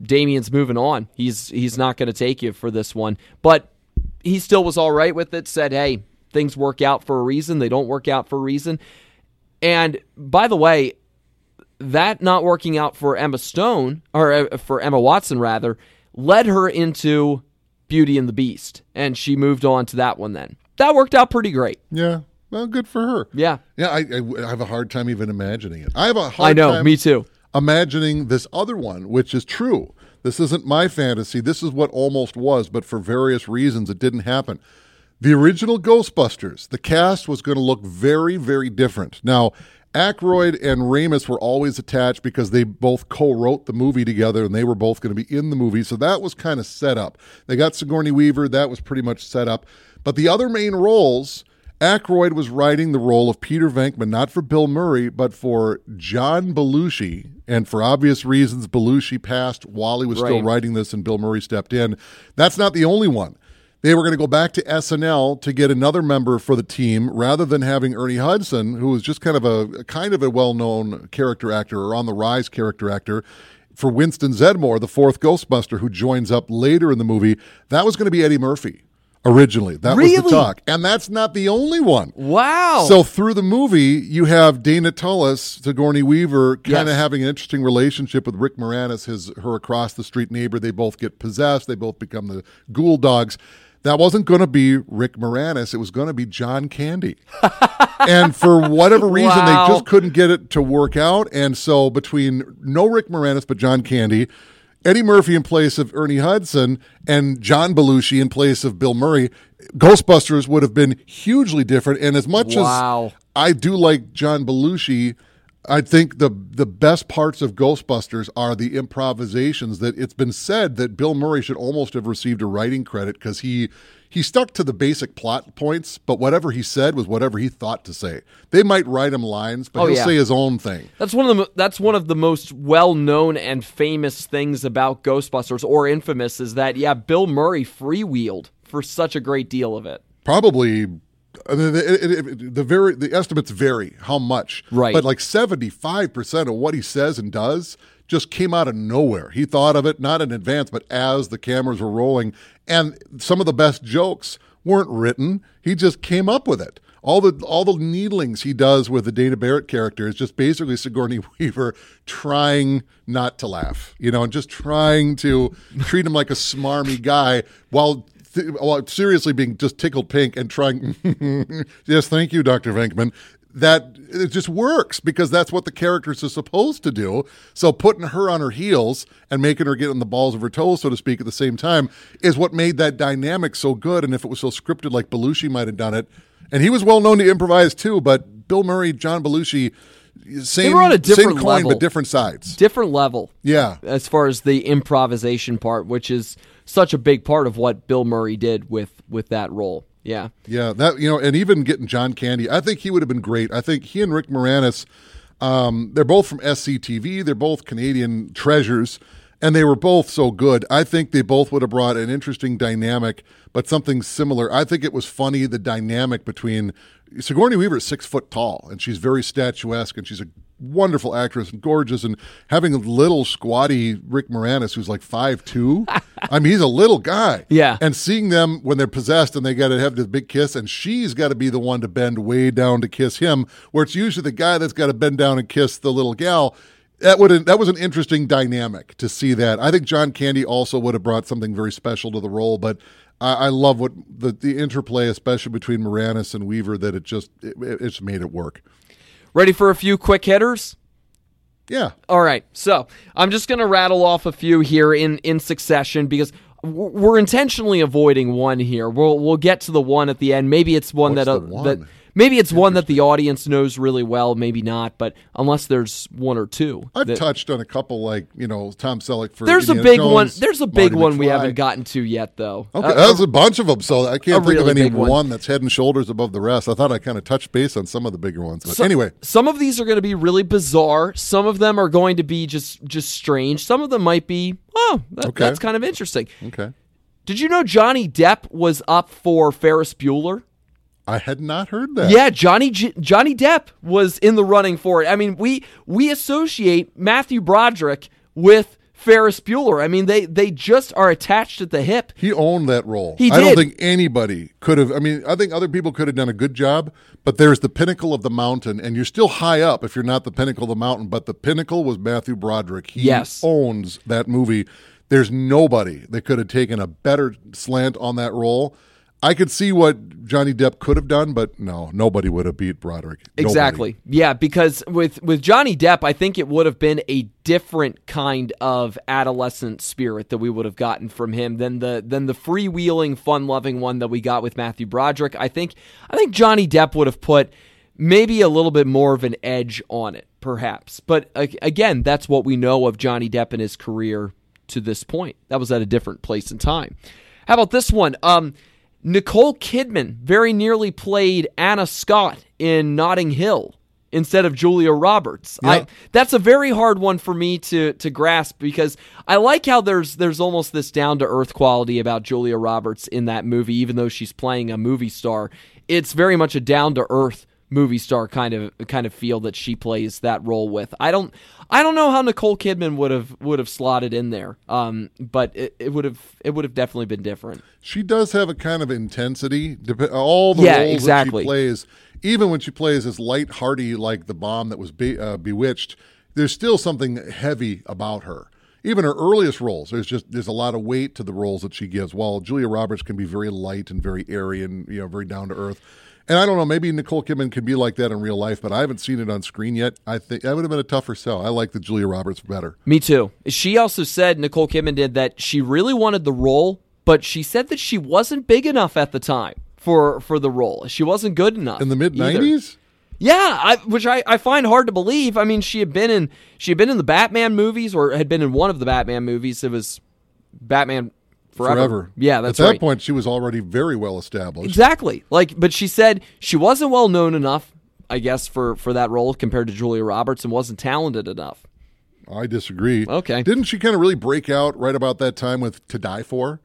Damien's moving on. He's he's not going to take you for this one." But he still was all right with it, said, "Hey, things work out for a reason. They don't work out for a reason." And by the way, that not working out for Emma Stone or uh, for Emma Watson rather led her into Beauty and the Beast and she moved on to that one then. That worked out pretty great. Yeah, well, good for her. Yeah. Yeah, I, I, I have a hard time even imagining it. I have a hard I know, time me too. imagining this other one, which is true. This isn't my fantasy. This is what almost was, but for various reasons it didn't happen. The original Ghostbusters, the cast was going to look very, very different. Now, Aykroyd and Ramis were always attached because they both co-wrote the movie together, and they were both going to be in the movie. So that was kind of set up. They got Sigourney Weaver. That was pretty much set up. But the other main roles, Aykroyd was writing the role of Peter Venkman, not for Bill Murray, but for John Belushi. And for obvious reasons, Belushi passed while he was still writing this, and Bill Murray stepped in. That's not the only one. They were going to go back to SNL to get another member for the team rather than having Ernie Hudson, who was just kind of a kind of a well-known character actor or on the rise character actor. For Winston Zeddemore, the fourth Ghostbuster, who joins up later in the movie, that was going to be Eddie Murphy originally. That was the talk, and that's not the only one. Wow. So through the movie, you have Dana Tullis, Sigourney Weaver, kind of Yes. having an interesting relationship with Rick Moranis, his her across the street neighbor. They both get possessed. They both become the ghoul dogs. That wasn't going to be Rick Moranis. It was going to be John Candy. and for whatever reason, Wow. they just couldn't get it to work out. And so between no Rick Moranis but John Candy, Eddie Murphy in place of Ernie Hudson and John Belushi in place of Bill Murray, Ghostbusters would have been hugely different. And as much Wow. as I do like John Belushi, I think the the best parts of Ghostbusters are the improvisations. That it's been said that Bill Murray should almost have received a writing credit because he he stuck to the basic plot points, but whatever he said was whatever he thought to say. They might write him lines, but Oh, he'll yeah. say his own thing. That's one of the that's one of the most well-known and famous things about Ghostbusters or infamous is that yeah, Bill Murray freewheeled for such a great deal of it. probably I mean, it, it, it, the very the estimates vary how much Right. but like 75% of what he says and does just came out of nowhere he thought of it not in advance but as the cameras were rolling and some of the best jokes weren't written he just came up with it all the all the needlings he does with the Dana Barrett character is just basically Sigourney Weaver trying not to laugh, you know, and just trying to treat him like a smarmy guy while while seriously being just tickled pink and trying. yes, thank you, Doctor Venkman. That it just works because that's what the characters are supposed to do. So putting her on her heels and making her get on the balls of her toes, so to speak, at the same time is what made that dynamic so good. And if it was so scripted, like Belushi might have done it, and he was well known to improvise too, but Bill Murray, John Belushi, same, were on a different same coin level. but different sides. Different level. Yeah. As far as the improvisation part, which is such a big part of what Bill Murray did with with that role. Yeah. Yeah, that you know, and even getting John Candy, I think he would have been great. I think he and Rick Moranis, um, they're both from SCTV. They're both Canadian treasures, and they were both so good. I think they both would have brought an interesting dynamic, but something similar. I think it was funny the dynamic between Sigourney Weaver is six foot tall, and she's very statuesque, and she's a wonderful actress and gorgeous and having a little squatty Rick Moranis who's like five two. I mean he's a little guy. Yeah. And seeing them when they're possessed and they got to have this big kiss, and she's got to be the one to bend way down to kiss him, where it's usually the guy that's got to bend down and kiss the little gal. That would that was an interesting dynamic to see that. I think John Candy also would have brought something very special to the role, but I, I love what the the interplay, especially between Moranis and Weaver, that it just it, it just made it work. Ready for a few quick hitters? Yeah, All right, so I'm just going to rattle off a few here in in succession because we're intentionally avoiding one here. We'll we'll get to the one at the end. Maybe it's one What's that uh, the one? that maybe it's one that the audience knows really well. Maybe not, but unless there's one or two, I've that- touched on a couple like you know Tom Selleck for. there's a Indiana big one. There's a big Marty one we haven't gotten to yet, though. Okay, Uh, there's a bunch of them, so I can't a think of any one. one. that's head and shoulders above the rest. I thought I kind of touched base on some of the bigger ones, but So- anyway, some of these are going to be really bizarre. Some of them are going to be just just strange. Some of them might be oh, that, Okay. that's kind of interesting. okay. Did you know Johnny Depp was up for Ferris Bueller? I had not heard that. Yeah, Johnny J- Johnny Depp was in the running for it. I mean, we we associate Matthew Broderick with Ferris Bueller. I mean, they they just are attached at the hip. He owned that role. He I don't think anybody could have. I mean, I think other people could have done a good job, but there's the pinnacle of the mountain, and you're still high up if you're not the pinnacle of the mountain. But the pinnacle was Matthew Broderick. He Yes. owns that movie. There's nobody that could have taken a better slant on that role. I could see what Johnny Depp could have done, but no, nobody would have beat Broderick. Nobody. Exactly. Yeah, because with with Johnny Depp, I think it would have been a different kind of adolescent spirit that we would have gotten from him than the than the freewheeling, fun-loving one that we got with Matthew Broderick. I think I think Johnny Depp would have put maybe a little bit more of an edge on it, perhaps. But again, that's what we know of Johnny Depp and his career to this point. That was at a different place and time. How about this one? Um, Nicole Kidman very nearly played Anna Scott in Notting Hill instead of Julia Roberts. Yeah. I, that's a very hard one for me to to grasp because I like how there's there's almost this down to earth quality about Julia Roberts in that movie, even though she's playing a movie star. It's very much a down to earth movie star kind of kind of feel that she plays that role with. I don't I don't know how Nicole Kidman would have would have slotted in there. Um, but it, it would have it would have definitely been different. She does have a kind of intensity. All the Yeah, roles exactly. that she plays, even when she plays as light-hearty like the bomb that was be, uh, bewitched, there's still something heavy about her. Even her earliest roles, there's just there's a lot of weight to the roles that she gives. While Julia Roberts can be very light and very airy and you know very down to earth, And I don't know, maybe Nicole Kidman can be like that in real life, but I haven't seen it on screen yet. I think that would have been a tougher sell. I like the Julia Roberts better. Me too. She also said Nicole Kidman did that she really wanted the role, but she said that she wasn't big enough at the time for for the role. She wasn't good enough In the mid nineties. Yeah, I, which I, I find hard to believe. I mean, she had been in she had been in the Batman movies, or had been in one of the Batman movies. It was Batman Forever. forever. Yeah, that's At that right. point, she was already very well established. Exactly. Like, but she said she wasn't well known enough, I guess, for for that role compared to Julia Roberts, and wasn't talented enough. I disagree. Okay. Didn't she kind of really break out right about that time with To Die For?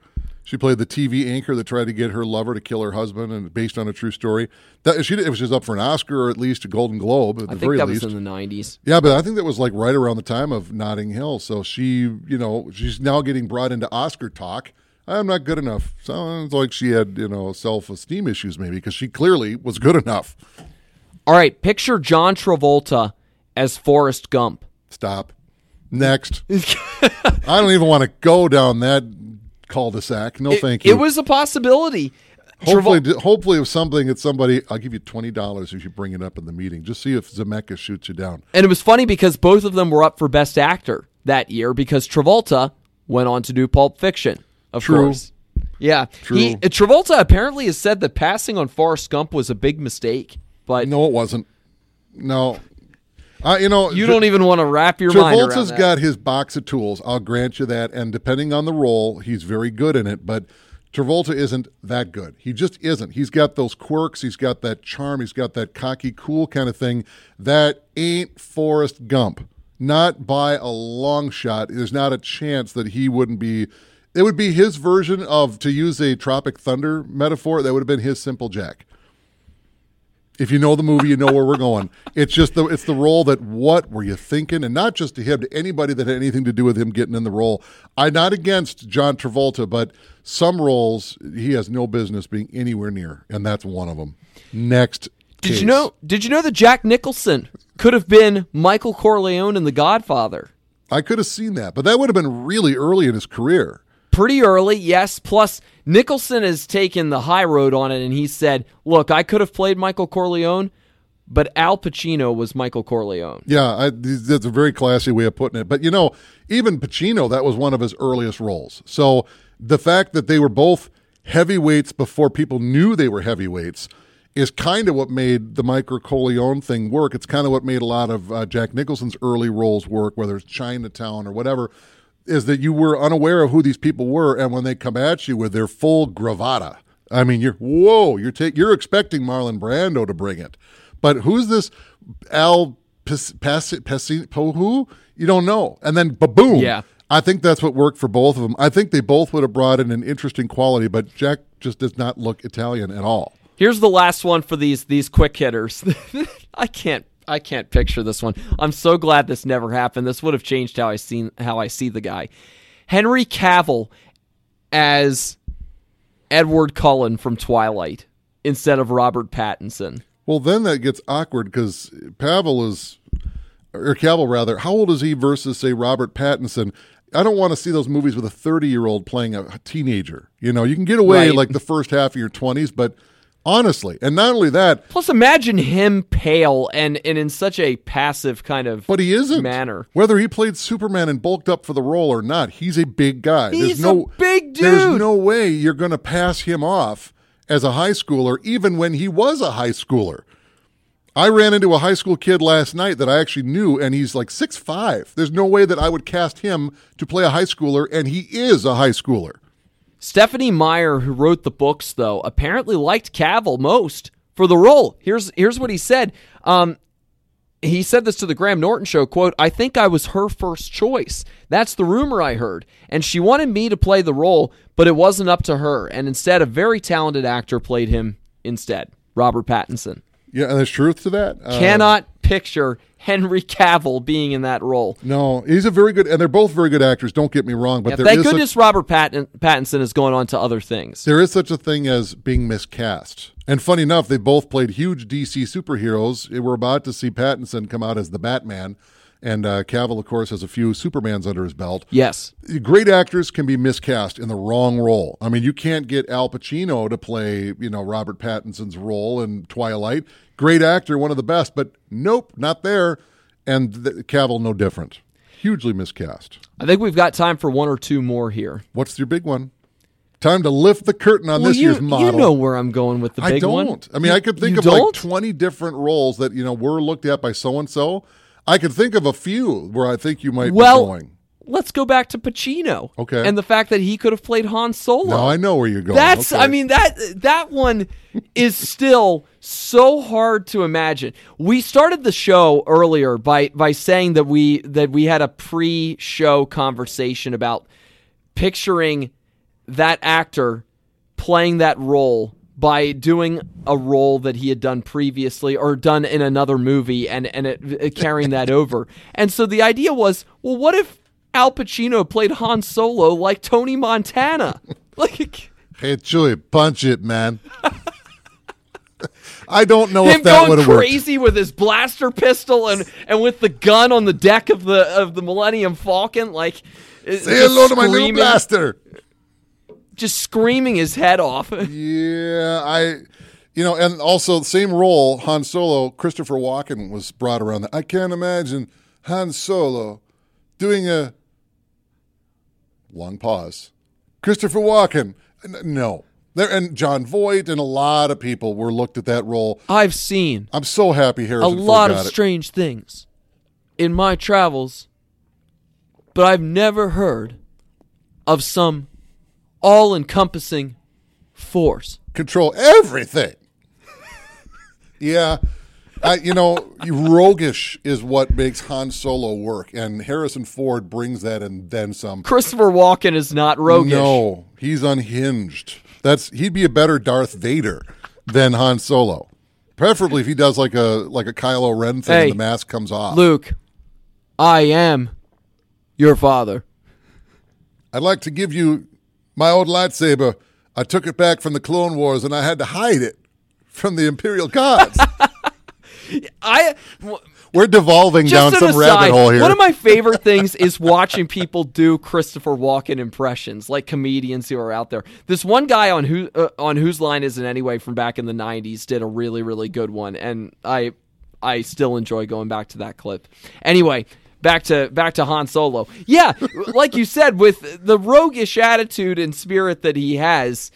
She played the TV anchor that tried to get her lover to kill her husband, and based on a true story. That she, it was just up for an Oscar or at least a Golden Globe at I the think very that least. was in the '90s. yeah, but I think that was like right around the time of Notting Hill. So she, you know, she's now getting brought into Oscar talk. I'm not good enough. Sounds like she had, you know, self esteem issues maybe because she clearly was good enough. All right, picture John Travolta as Forrest Gump. Stop. Next. I don't even want to go down that cul-de-sac. No, It- thank you. It was a possibility. Hopefully, Travol- hopefully, if something, it's somebody. I'll give you twenty dollars if you bring it up in the meeting. Just see if Zemeckis shoots you down. and it was funny because both of them were up for Best Actor that year because Travolta went on to do Pulp Fiction, of True. course. Yeah, True. He, uh, Travolta apparently has said that passing on Forrest Gump was a big mistake, but No, it wasn't. No, uh, you know, you don't even want to wrap your mind around Travolta's got his box of tools. I'll grant you that, and depending on the role, he's very good in it. But Travolta isn't that good. He just isn't. He's got those quirks. He's got that charm. He's got that cocky, cool kind of thing. That ain't Forrest Gump. Not by a long shot. There's not a chance that he wouldn't be. It would be his version of, to use a Tropic Thunder metaphor, that would have been his Simple Jack. If you know the movie, you know where we're going. It's just the it's the role that what were you thinking, and not just to him, to anybody that had anything to do with him getting in the role. I'm not against John Travolta, but some roles he has no business being anywhere near, and that's one of them. Next, Did case. you know? Did you know that Jack Nicholson could have been Michael Corleone in The Godfather? I could have seen that, but that would have been really early in his career. Pretty early, yes. Plus, Nicholson has taken the high road on it, and he said, "Look, I could have played Michael Corleone, but Al Pacino was Michael Corleone." Yeah, I, that's a very classy way of putting it. But you know, even Pacino, that was one of his earliest roles. So the fact that they were both heavyweights before people knew they were heavyweights is kind of what made the Michael Corleone thing work. It's kind of what made a lot of uh, Jack Nicholson's early roles work, whether it's Chinatown or whatever. Is that you were unaware of who these people were, and when they come at you with their full gravata, I mean, you're whoa, you're ta- you're expecting Marlon Brando to bring it, but who's this Al Pasi- Po- who? You don't know, and then ba-boom. Yeah. I think that's what worked for both of them. I think they both would have brought in an interesting quality, but Jack just does not look Italian at all. Here's the last one for these these quick hitters. I can't I can't picture this one. I'm so glad this never happened. This would have changed how I seen how I see the guy. Henry Cavill as Edward Cullen from Twilight instead of Robert Pattinson. Well, then that gets awkward because Pavel is, or Cavill rather, how old is he versus, say, Robert Pattinson? I don't want to see those movies with a 30 year old playing a teenager. You know, you can get away Right. like the first half of your 20s, but honestly, and not only that, Plus, imagine him pale and, and in such a passive kind of but he isn't. manner. Whether he played Superman and bulked up for the role or not, he's a big guy. He's there's no, a big There's no way you're going to pass him off as a high schooler, even when he was a high schooler. I ran into a high school kid last night that I actually knew, and he's like six five. There's no way that I would cast him to play a high schooler, and he is a high schooler. Stephenie Meyer, who wrote the books, though, apparently liked Cavill most for the role. Here's here's what he said. Um, he said this to the Graham Norton show, quote, I think I was her first choice. That's the rumor I heard. And she wanted me to play the role, but it wasn't up to her. And instead, a very talented actor played him instead, Robert Pattinson. Yeah, and there's truth to that. Uh, Cannot picture Henry Cavill being in that role. no, he's a very good, and they're both very good actors. Don't get me wrong, but Yeah, there thank is such- goodness Robert Pattin- Pattinson is going on to other things. There is such a thing as being miscast. And funny enough, they both played huge DC superheroes. We're about to see Pattinson come out as the Batman. And uh, Cavill, of course, has a few Supermans under his belt. Yes. Great actors can be miscast in the wrong role. I mean, you can't get Al Pacino to play, you know, Robert Pattinson's role in Twilight. Great actor, one of the best, but nope, not there. And the, Cavill, no different. Hugely miscast. I think we've got time for one or two more here. What's your big one? Time to lift the curtain on Well, this you, year's model. you know where I'm going with the big one. I don't. one. I mean, You- I could think of like don't? 20 different roles that, you know, were looked at by so and so. I could think of a few where I think you might well, be going. let's go back to Pacino. Okay. And the fact that he could have played Han Solo. Now I know where you're going. That's Okay. I mean that that one is still so hard to imagine. We started the show earlier by by saying that we that we had a pre-show conversation about picturing that actor playing that role by doing a role that he had done previously or done in another movie and and it, it carrying that over. And so the idea was, well what if Al Pacino played Han Solo like Tony Montana? Like Hey, Chewie, punch it, man. I don't know him if that would have worked. crazy with his blaster pistol and, and with the gun on the deck of the of the Millennium Falcon, like uh, Say just hello to my new blaster. Just screaming his head off. Yeah, I, you know, and also the same role, Han Solo, Christopher Walken was brought around. I can't imagine Han Solo doing a long pause. Christopher Walken, no, there and Jon Voight and a lot of people were looked at that role. I've seen I'm so happy Harry. a lot of it. strange things in my travels, but I've never heard of some all-encompassing force. control everything. yeah. I, you know, roguish is what makes Han Solo work, and Harrison Ford brings that and then some. Christopher Walken is not roguish. No, he's unhinged. That's he'd be a better Darth Vader than Han Solo. Preferably if he does like a like a Kylo Ren thing Hey, and the mask comes off. Luke, I am your father. I'd like to give you my old lightsaber. I took it back from the Clone Wars and I had to hide it from the Imperial gods. I We're devolving down just an some aside, rabbit hole here. one of my favorite things is watching people do Christopher Walken impressions, like comedians who are out there. This one guy on who uh, on whose line is it anyway from back in the '90s did a really really good one, and I I still enjoy going back to that clip. Anyway. Back to back to Han Solo. Yeah, like you said, with the roguish attitude and spirit that he has,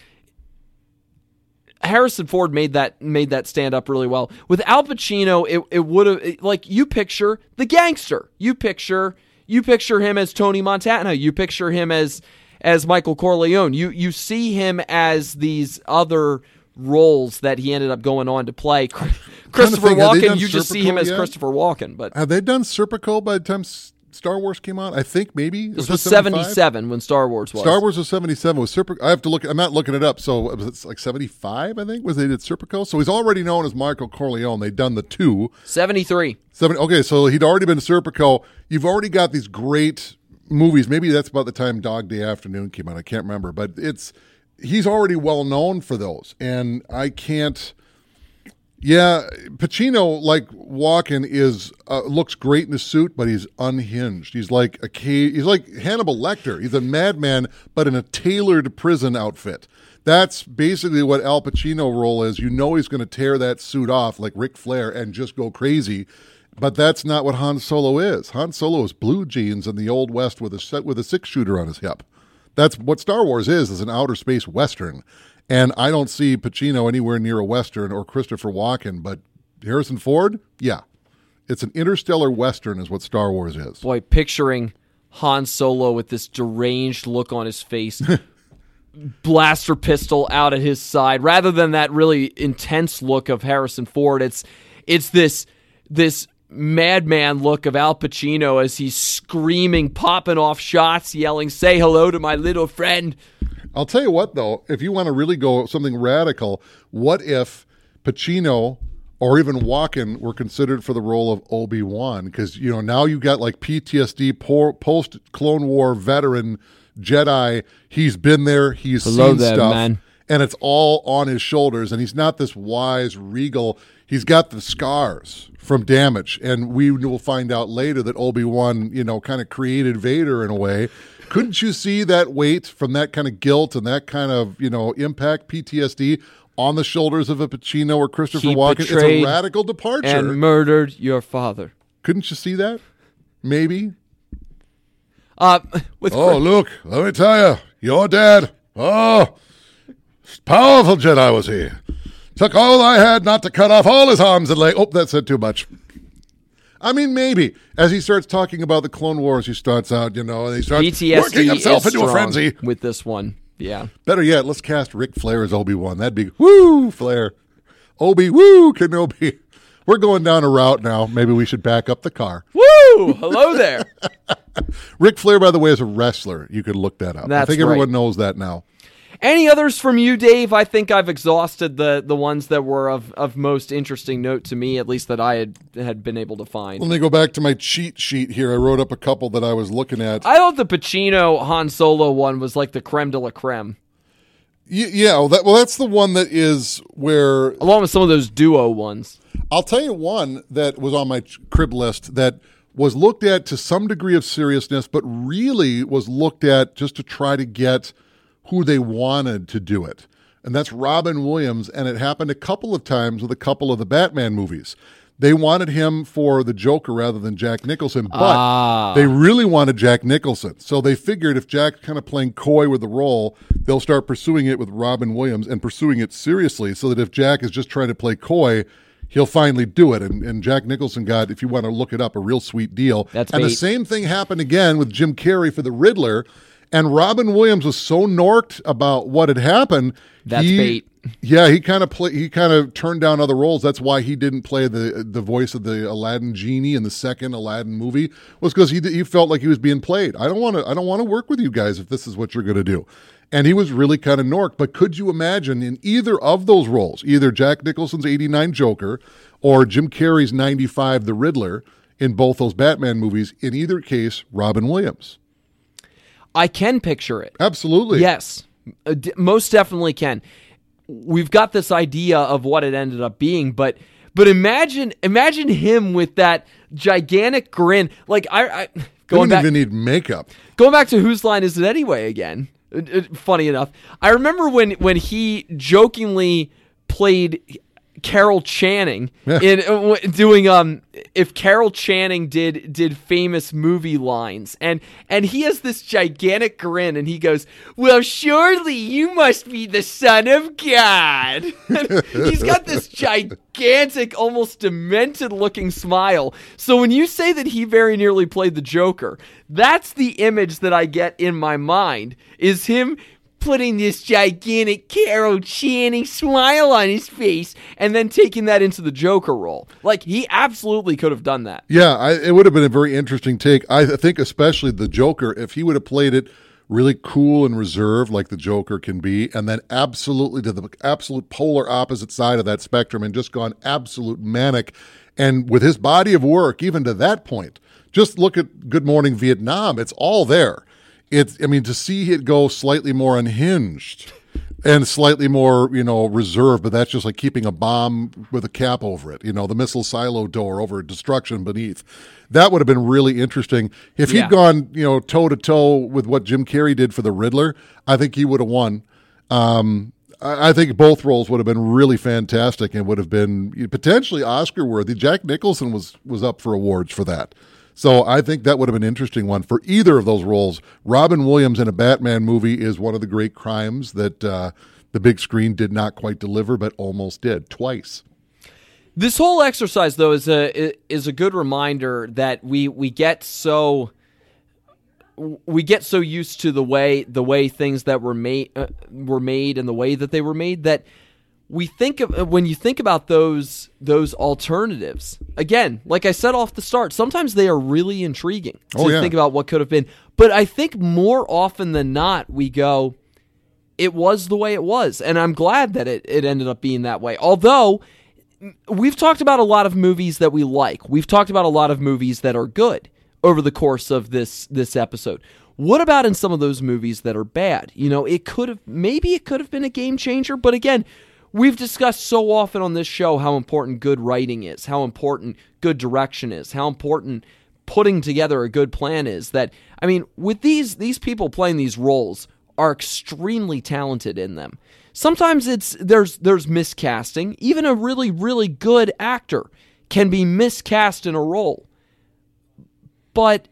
Harrison Ford made that made that stand up really well. With Al Pacino, it, it would have like you picture the gangster. You picture you picture him as Tony Montana. You picture him as as Michael Corleone. You you see him as these other roles that he ended up going on to play. Christopher think, have they Walken, you just see him as yet? Christopher Walken, but Have they done Serpico by the time Star Wars came out? I think maybe this was 77 when Star Wars was. Star Wars was seventy seven. Was Serpico? I have to look. I'm not looking it up. So it was like seventy five. I think was they did Serpico. So he's already known as Michael Corleone. They've done the two. 73. Seven. Okay, so he'd already been Serpico. You've already got these great movies. Maybe that's about the time Dog Day Afternoon came out. I can't remember, but it's he's already well known for those, and I can't. Yeah, Pacino, like Walken, is uh, looks great in a suit, but he's unhinged. He's like a he's like Hannibal Lecter. He's a madman, but in a tailored prison outfit. That's basically what Al Pacino role is. You know he's going to tear that suit off like Ric Flair and just go crazy. But that's not what Han Solo is. Han Solo is blue jeans in the old west with a set with a six shooter on his hip. That's what Star Wars is, is an outer space western. And I don't see Pacino anywhere near a western or Christopher Walken, but Harrison Ford, yeah. It's an interstellar western is what Star Wars is. boy, picturing Han Solo with this deranged look on his face, blaster pistol out at his side, rather than that really intense look of Harrison Ford. It's it's this this madman look of Al Pacino as he's screaming, popping off shots, yelling, "Say hello to my little friend." I'll tell you what, though, if you want to really go something radical, what if Pacino or even Walken were considered for the role of Obi Wan? Because you know now you got like PTSD, post Clone War veteran Jedi. He's been there. He's Hello seen there, stuff, man. and it's all on his shoulders. And he's not this wise, regal. he's got the scars from damage, and we will find out later that Obi Wan, you know, kind of created Vader in a way. Couldn't you see that weight from that kind of guilt and that kind of you know impact PTSD on the shoulders of a Pacino or Christopher He Walken? It's a radical departure. and murdered your father. Couldn't you see that? Maybe. Uh, with Oh, look, let me tell you, your dad, oh, powerful Jedi was he. Took all I had not to cut off all his arms and legs. Oh, that said too much. I mean, maybe. As he starts talking about the Clone Wars, he starts out, you know, and he starts PTSD working himself into a frenzy. with this one. Yeah. Better yet, let's cast Ric Flair as Obi Wan. That'd be woo Flair, Obi woo Kenobi. We're going down a route now. Maybe we should back up the car. Woo! Hello there. Ric Flair, by the way, is a wrestler. You could look that up. I That's think right. everyone knows that now. Any others from you, Dave? I think I've exhausted the the ones that were of, of most interesting note to me, at least that I had had been able to find. Let me go back to my cheat sheet here. I wrote up a couple that I was looking at. I thought the Pacino Han Solo one was like the creme de la creme, Y- yeah, well, that, well, that's the one that is where along with some of those duo ones. I'll tell you one that was on my crib list that was looked at to some degree of seriousness, but really was looked at just to try to get who they wanted to do it. And that's Robin Williams. And it happened a couple of times with a couple of the Batman movies. They wanted him for the Joker rather than Jack Nicholson, but Ah. they really wanted Jack Nicholson. So they figured if Jack's kind of playing coy with the role, they'll start pursuing it with Robin Williams and pursuing it seriously so that if Jack is just trying to play coy, he'll finally do it. And, and Jack Nicholson got, if you want to look it up, a real sweet deal. That's and the same thing happened again with Jim Carrey for the Riddler. And Robin Williams was so norked about what had happened. That's he- bait. Yeah, he kind of play. He kind of turned down other roles. That's why he didn't play the the voice of the Aladdin genie in the second Aladdin movie. Was because he he felt like he was being played. I don't want to. I don't want to work with you guys if this is what you're going to do. And he was really kind of norked. But could you imagine in either of those roles, either Jack Nicholson's '89 Joker or Jim Carrey's '95 The Riddler, in both those Batman movies? In either case, Robin Williams. I can picture it. Absolutely. Yes, uh, most definitely can. We've got this idea of what it ended up being, but but imagine imagine him with that gigantic grin. Like I, I going didn't back even need makeup. going back to whose line is it anyway again Uh, uh, funny enough i remember when when he jokingly played carol channing Yeah. in uh, doing um if carol channing did did famous movie lines. And and he has this gigantic grin and he goes well surely you must be the son of god. He's got this gigantic almost demented looking smile. So when you say that he very nearly played the joker that's the image that i get in my mind is him putting this gigantic Carol Channing smile on his face and then taking that into the Joker role. Like he absolutely could have done that. Yeah, I, it would have been a very interesting take. I think, especially the Joker, if he would have played it really cool and reserved, like the Joker can be, and then absolutely to the absolute polar opposite side of that spectrum and just gone absolute manic. And with his body of work, even to that point, just look at Good Morning Vietnam. It's all there. It's, I mean, to see it go slightly more unhinged and slightly more, you know, reserved, but that's just like keeping a bomb with a cap over it, you know, the missile silo door over destruction beneath. That would have been really interesting. If he'd gone, you know, toe to toe with what Jim Carrey did for the Riddler, I think he would have won. Um, I I think both roles would have been really fantastic and would have been potentially Oscar worthy. Jack Nicholson was was up for awards for that. So I think that would have been an interesting one for either of those roles. Robin Williams in a Batman movie is one of the great crimes that uh, the big screen did not quite deliver, but almost did twice. This whole exercise though is a is a good reminder that we we get so we get so used to the way the way things that were made uh, were made and the way that they were made that we think of when you think about those those alternatives again like i said off the start sometimes they are really intriguing to Oh, yeah. think about what could have been. But i think more often than not we go it was the way it was. And i'm glad that it, it ended up being that way. Although we've talked about a lot of movies that we like. We've talked about a lot of movies that are good over the course of this this episode. What about in some of those movies that are bad? You know it could have maybe it could have been a game changer but again we've discussed so often on this show how important good writing is, how important good direction is, how important putting together a good plan is that I mean, with these these people playing these roles are extremely talented in them. Sometimes it's there's there's miscasting. Even a really really good actor can be miscast in a role. But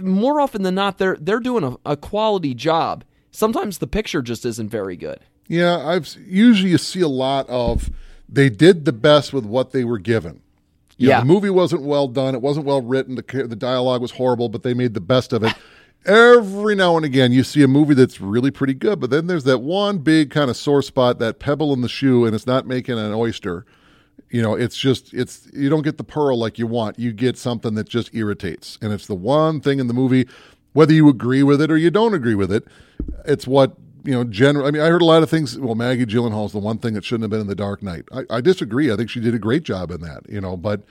more often than not they're they're doing a, a quality job. Sometimes the picture just isn't very good. Yeah, I've usually you see a lot of they did the best with what they were given. You know, Yeah. the movie wasn't well done. It wasn't well written. The the dialogue was horrible, but they made the best of it. Every now and again, you see a movie that's really pretty good, but then there's that one big kind of sore spot, that pebble in the shoe, and it's not making an oyster. You know, it's just it's you don't get the pearl like you want. You get something that just irritates, and it's the one thing in the movie, whether you agree with it or you don't agree with it. It's what you know. General. I mean, I heard a lot of things. Well, Maggie Gyllenhaal's the one thing that shouldn't have been in The Dark Knight. I, I disagree. I think she did a great job in that. You know, but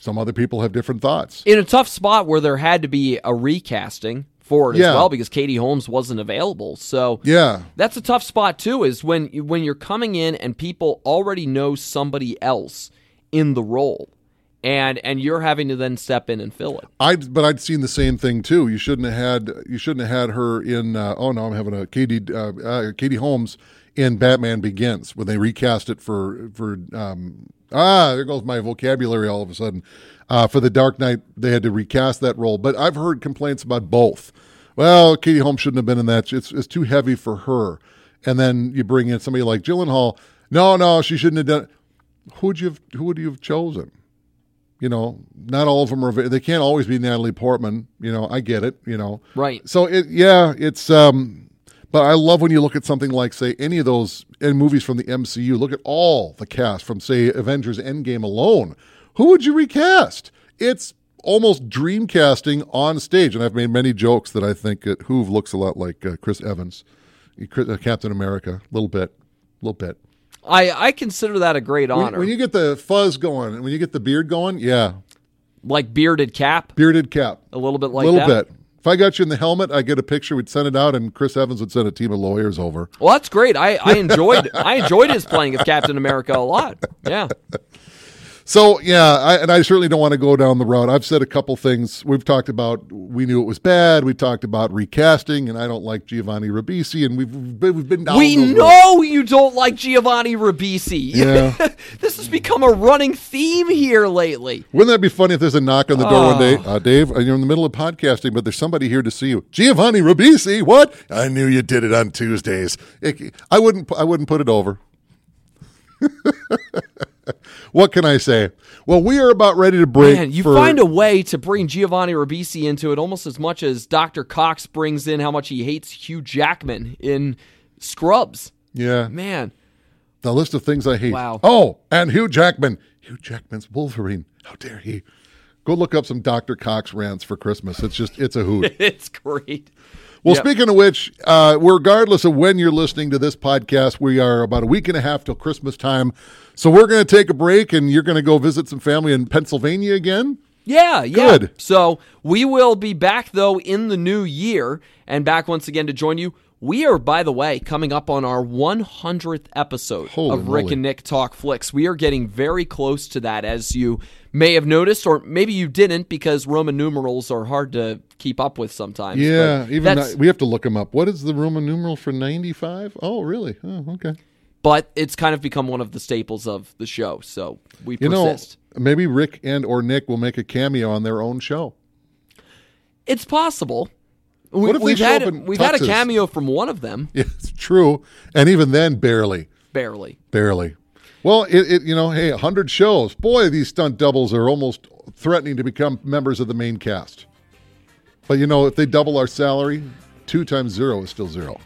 some other people have different thoughts. in a tough spot where there had to be a recasting for it Yeah. as well because Katie Holmes wasn't available. So Yeah, that's a tough spot too. Is when when you're coming in and people already know somebody else in the role, and and you're having to then step in and fill it. I but I'd seen the same thing too. You shouldn't have had you shouldn't have had her in. Uh, oh no, I'm having a Katie uh, uh, Katie Holmes in Batman Begins when they recast it for for um, ah there goes my vocabulary all of a sudden. Uh, for the Dark Knight, they had to recast that role. But I've heard complaints about both. Well, Katie Holmes shouldn't have been in that. It's it's too heavy for her. And then you bring in somebody like Gyllenhaal. No, no, she shouldn't have done. it. Who would you who would you have chosen? You know, not all of them are. They can't always be Natalie Portman. You know, I get it. You know, Right. So it, yeah, it's. um But I love when you look at something like, say, any of those in movies from the MCU. Look at all the cast from, say, Avengers Endgame alone. Who would you recast? It's almost dream casting on stage, and I've made many jokes that I think that Hoove looks a lot like uh, Chris Evans, uh, Captain America, a little bit, a little bit. I I consider that a great honor. when you get the fuzz going, and when you get the beard going, yeah, like bearded cap, bearded cap. a little bit like a little that. bit. If I got you in the helmet, I get a picture. We'd send it out, and Chris Evans would send a team of lawyers over. Well, that's great. I, I enjoyed I enjoyed his playing as Captain America a lot. Yeah. So yeah, I, and I certainly don't want to go down the road. I've said a couple things. We've talked about we knew it was bad. We talked about recasting, and I don't like Giovanni Ribisi, and we've been, we've been down. We know you don't like Giovanni Ribisi. Yeah. this has become a running theme here lately. Wouldn't that be funny if there's a knock on the door one day, Oh. uh, Dave? uh, You're in the middle of podcasting, but there's somebody here to see you. Giovanni Ribisi, what? I knew you did it on Tuesdays. It- I wouldn't. I wouldn't put it over. what can I say? Well, we are about ready to break. Man, you for- find a way to bring Giovanni Ribisi into it almost as much as Dr. Cox brings in how much he hates Hugh Jackman in Scrubs. yeah Man, the list of things I hate. Wow. Oh, and Hugh Jackman. Hugh Jackman's Wolverine. How dare he? Go look up some Dr. Cox rants for Christmas. It's just it's a hoot. it's great. Well, Yep. speaking of which, uh, regardless of when you're listening to this podcast, we are about a week and a half till Christmas time. So we're going to take a break and you're going to go visit some family in Pennsylvania again. Yeah, yeah. Good. So we will be back though in the new year and back once again to join you. We are, by the way, coming up on our 100th episode Holy of Rick moly. and Nick Talk Flicks. We are getting very close to that, as you may have noticed, or maybe you didn't, because Roman numerals are hard to keep up with sometimes. Yeah, But even that- we have to look them up. What is the Roman numeral for 95? Oh, really? Oh, okay. but it's kind of become one of the staples of the show, so we You persist. know, maybe Rick and or Nick will make a cameo on their own show. it's possible. We, What if they we've had we've had a cameo from one of them, Yeah, it's true. And even then, barely. barely. Barely. Well, it, it you know, hey, 100 shows. Boy, these stunt doubles are almost threatening to become members of the main cast. But you know, if they double our salary, two times zero is still zero.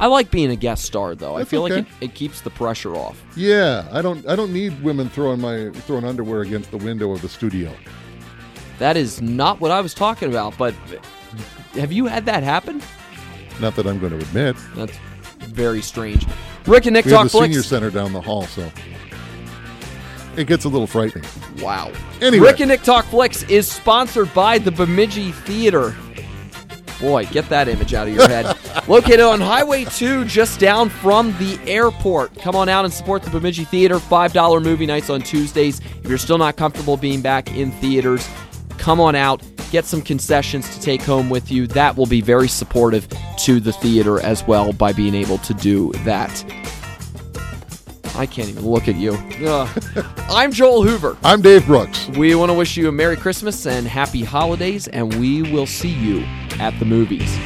I like being a guest star, though. I That's feel like it, it keeps the pressure off. Yeah, I don't I don't need women throwing my throwing underwear against the window of the studio. That is not what I was talking about. But have you had that happen? Not that I'm going to admit. That's very strange. Rick and Nick We have talk the senior center down the hall, so it gets a little frightening. Wow. Anyway. Rick and Nick talk flicks is sponsored by the Bemidji Theater. Boy, get that image out of your head. Located on Highway 2, just down from the airport. Come on out and support the Bemidji Theater. $5 movie nights on Tuesdays. If you're still not comfortable being back in theaters, come on out. Get some concessions to take home with you. That will be very supportive to the theater as well by being able to do that. I can't even look at you. I'm Joel Hoover. I'm Dave Brooks. We want to wish you a Merry Christmas and Happy Holidays, and we will see you at the movies.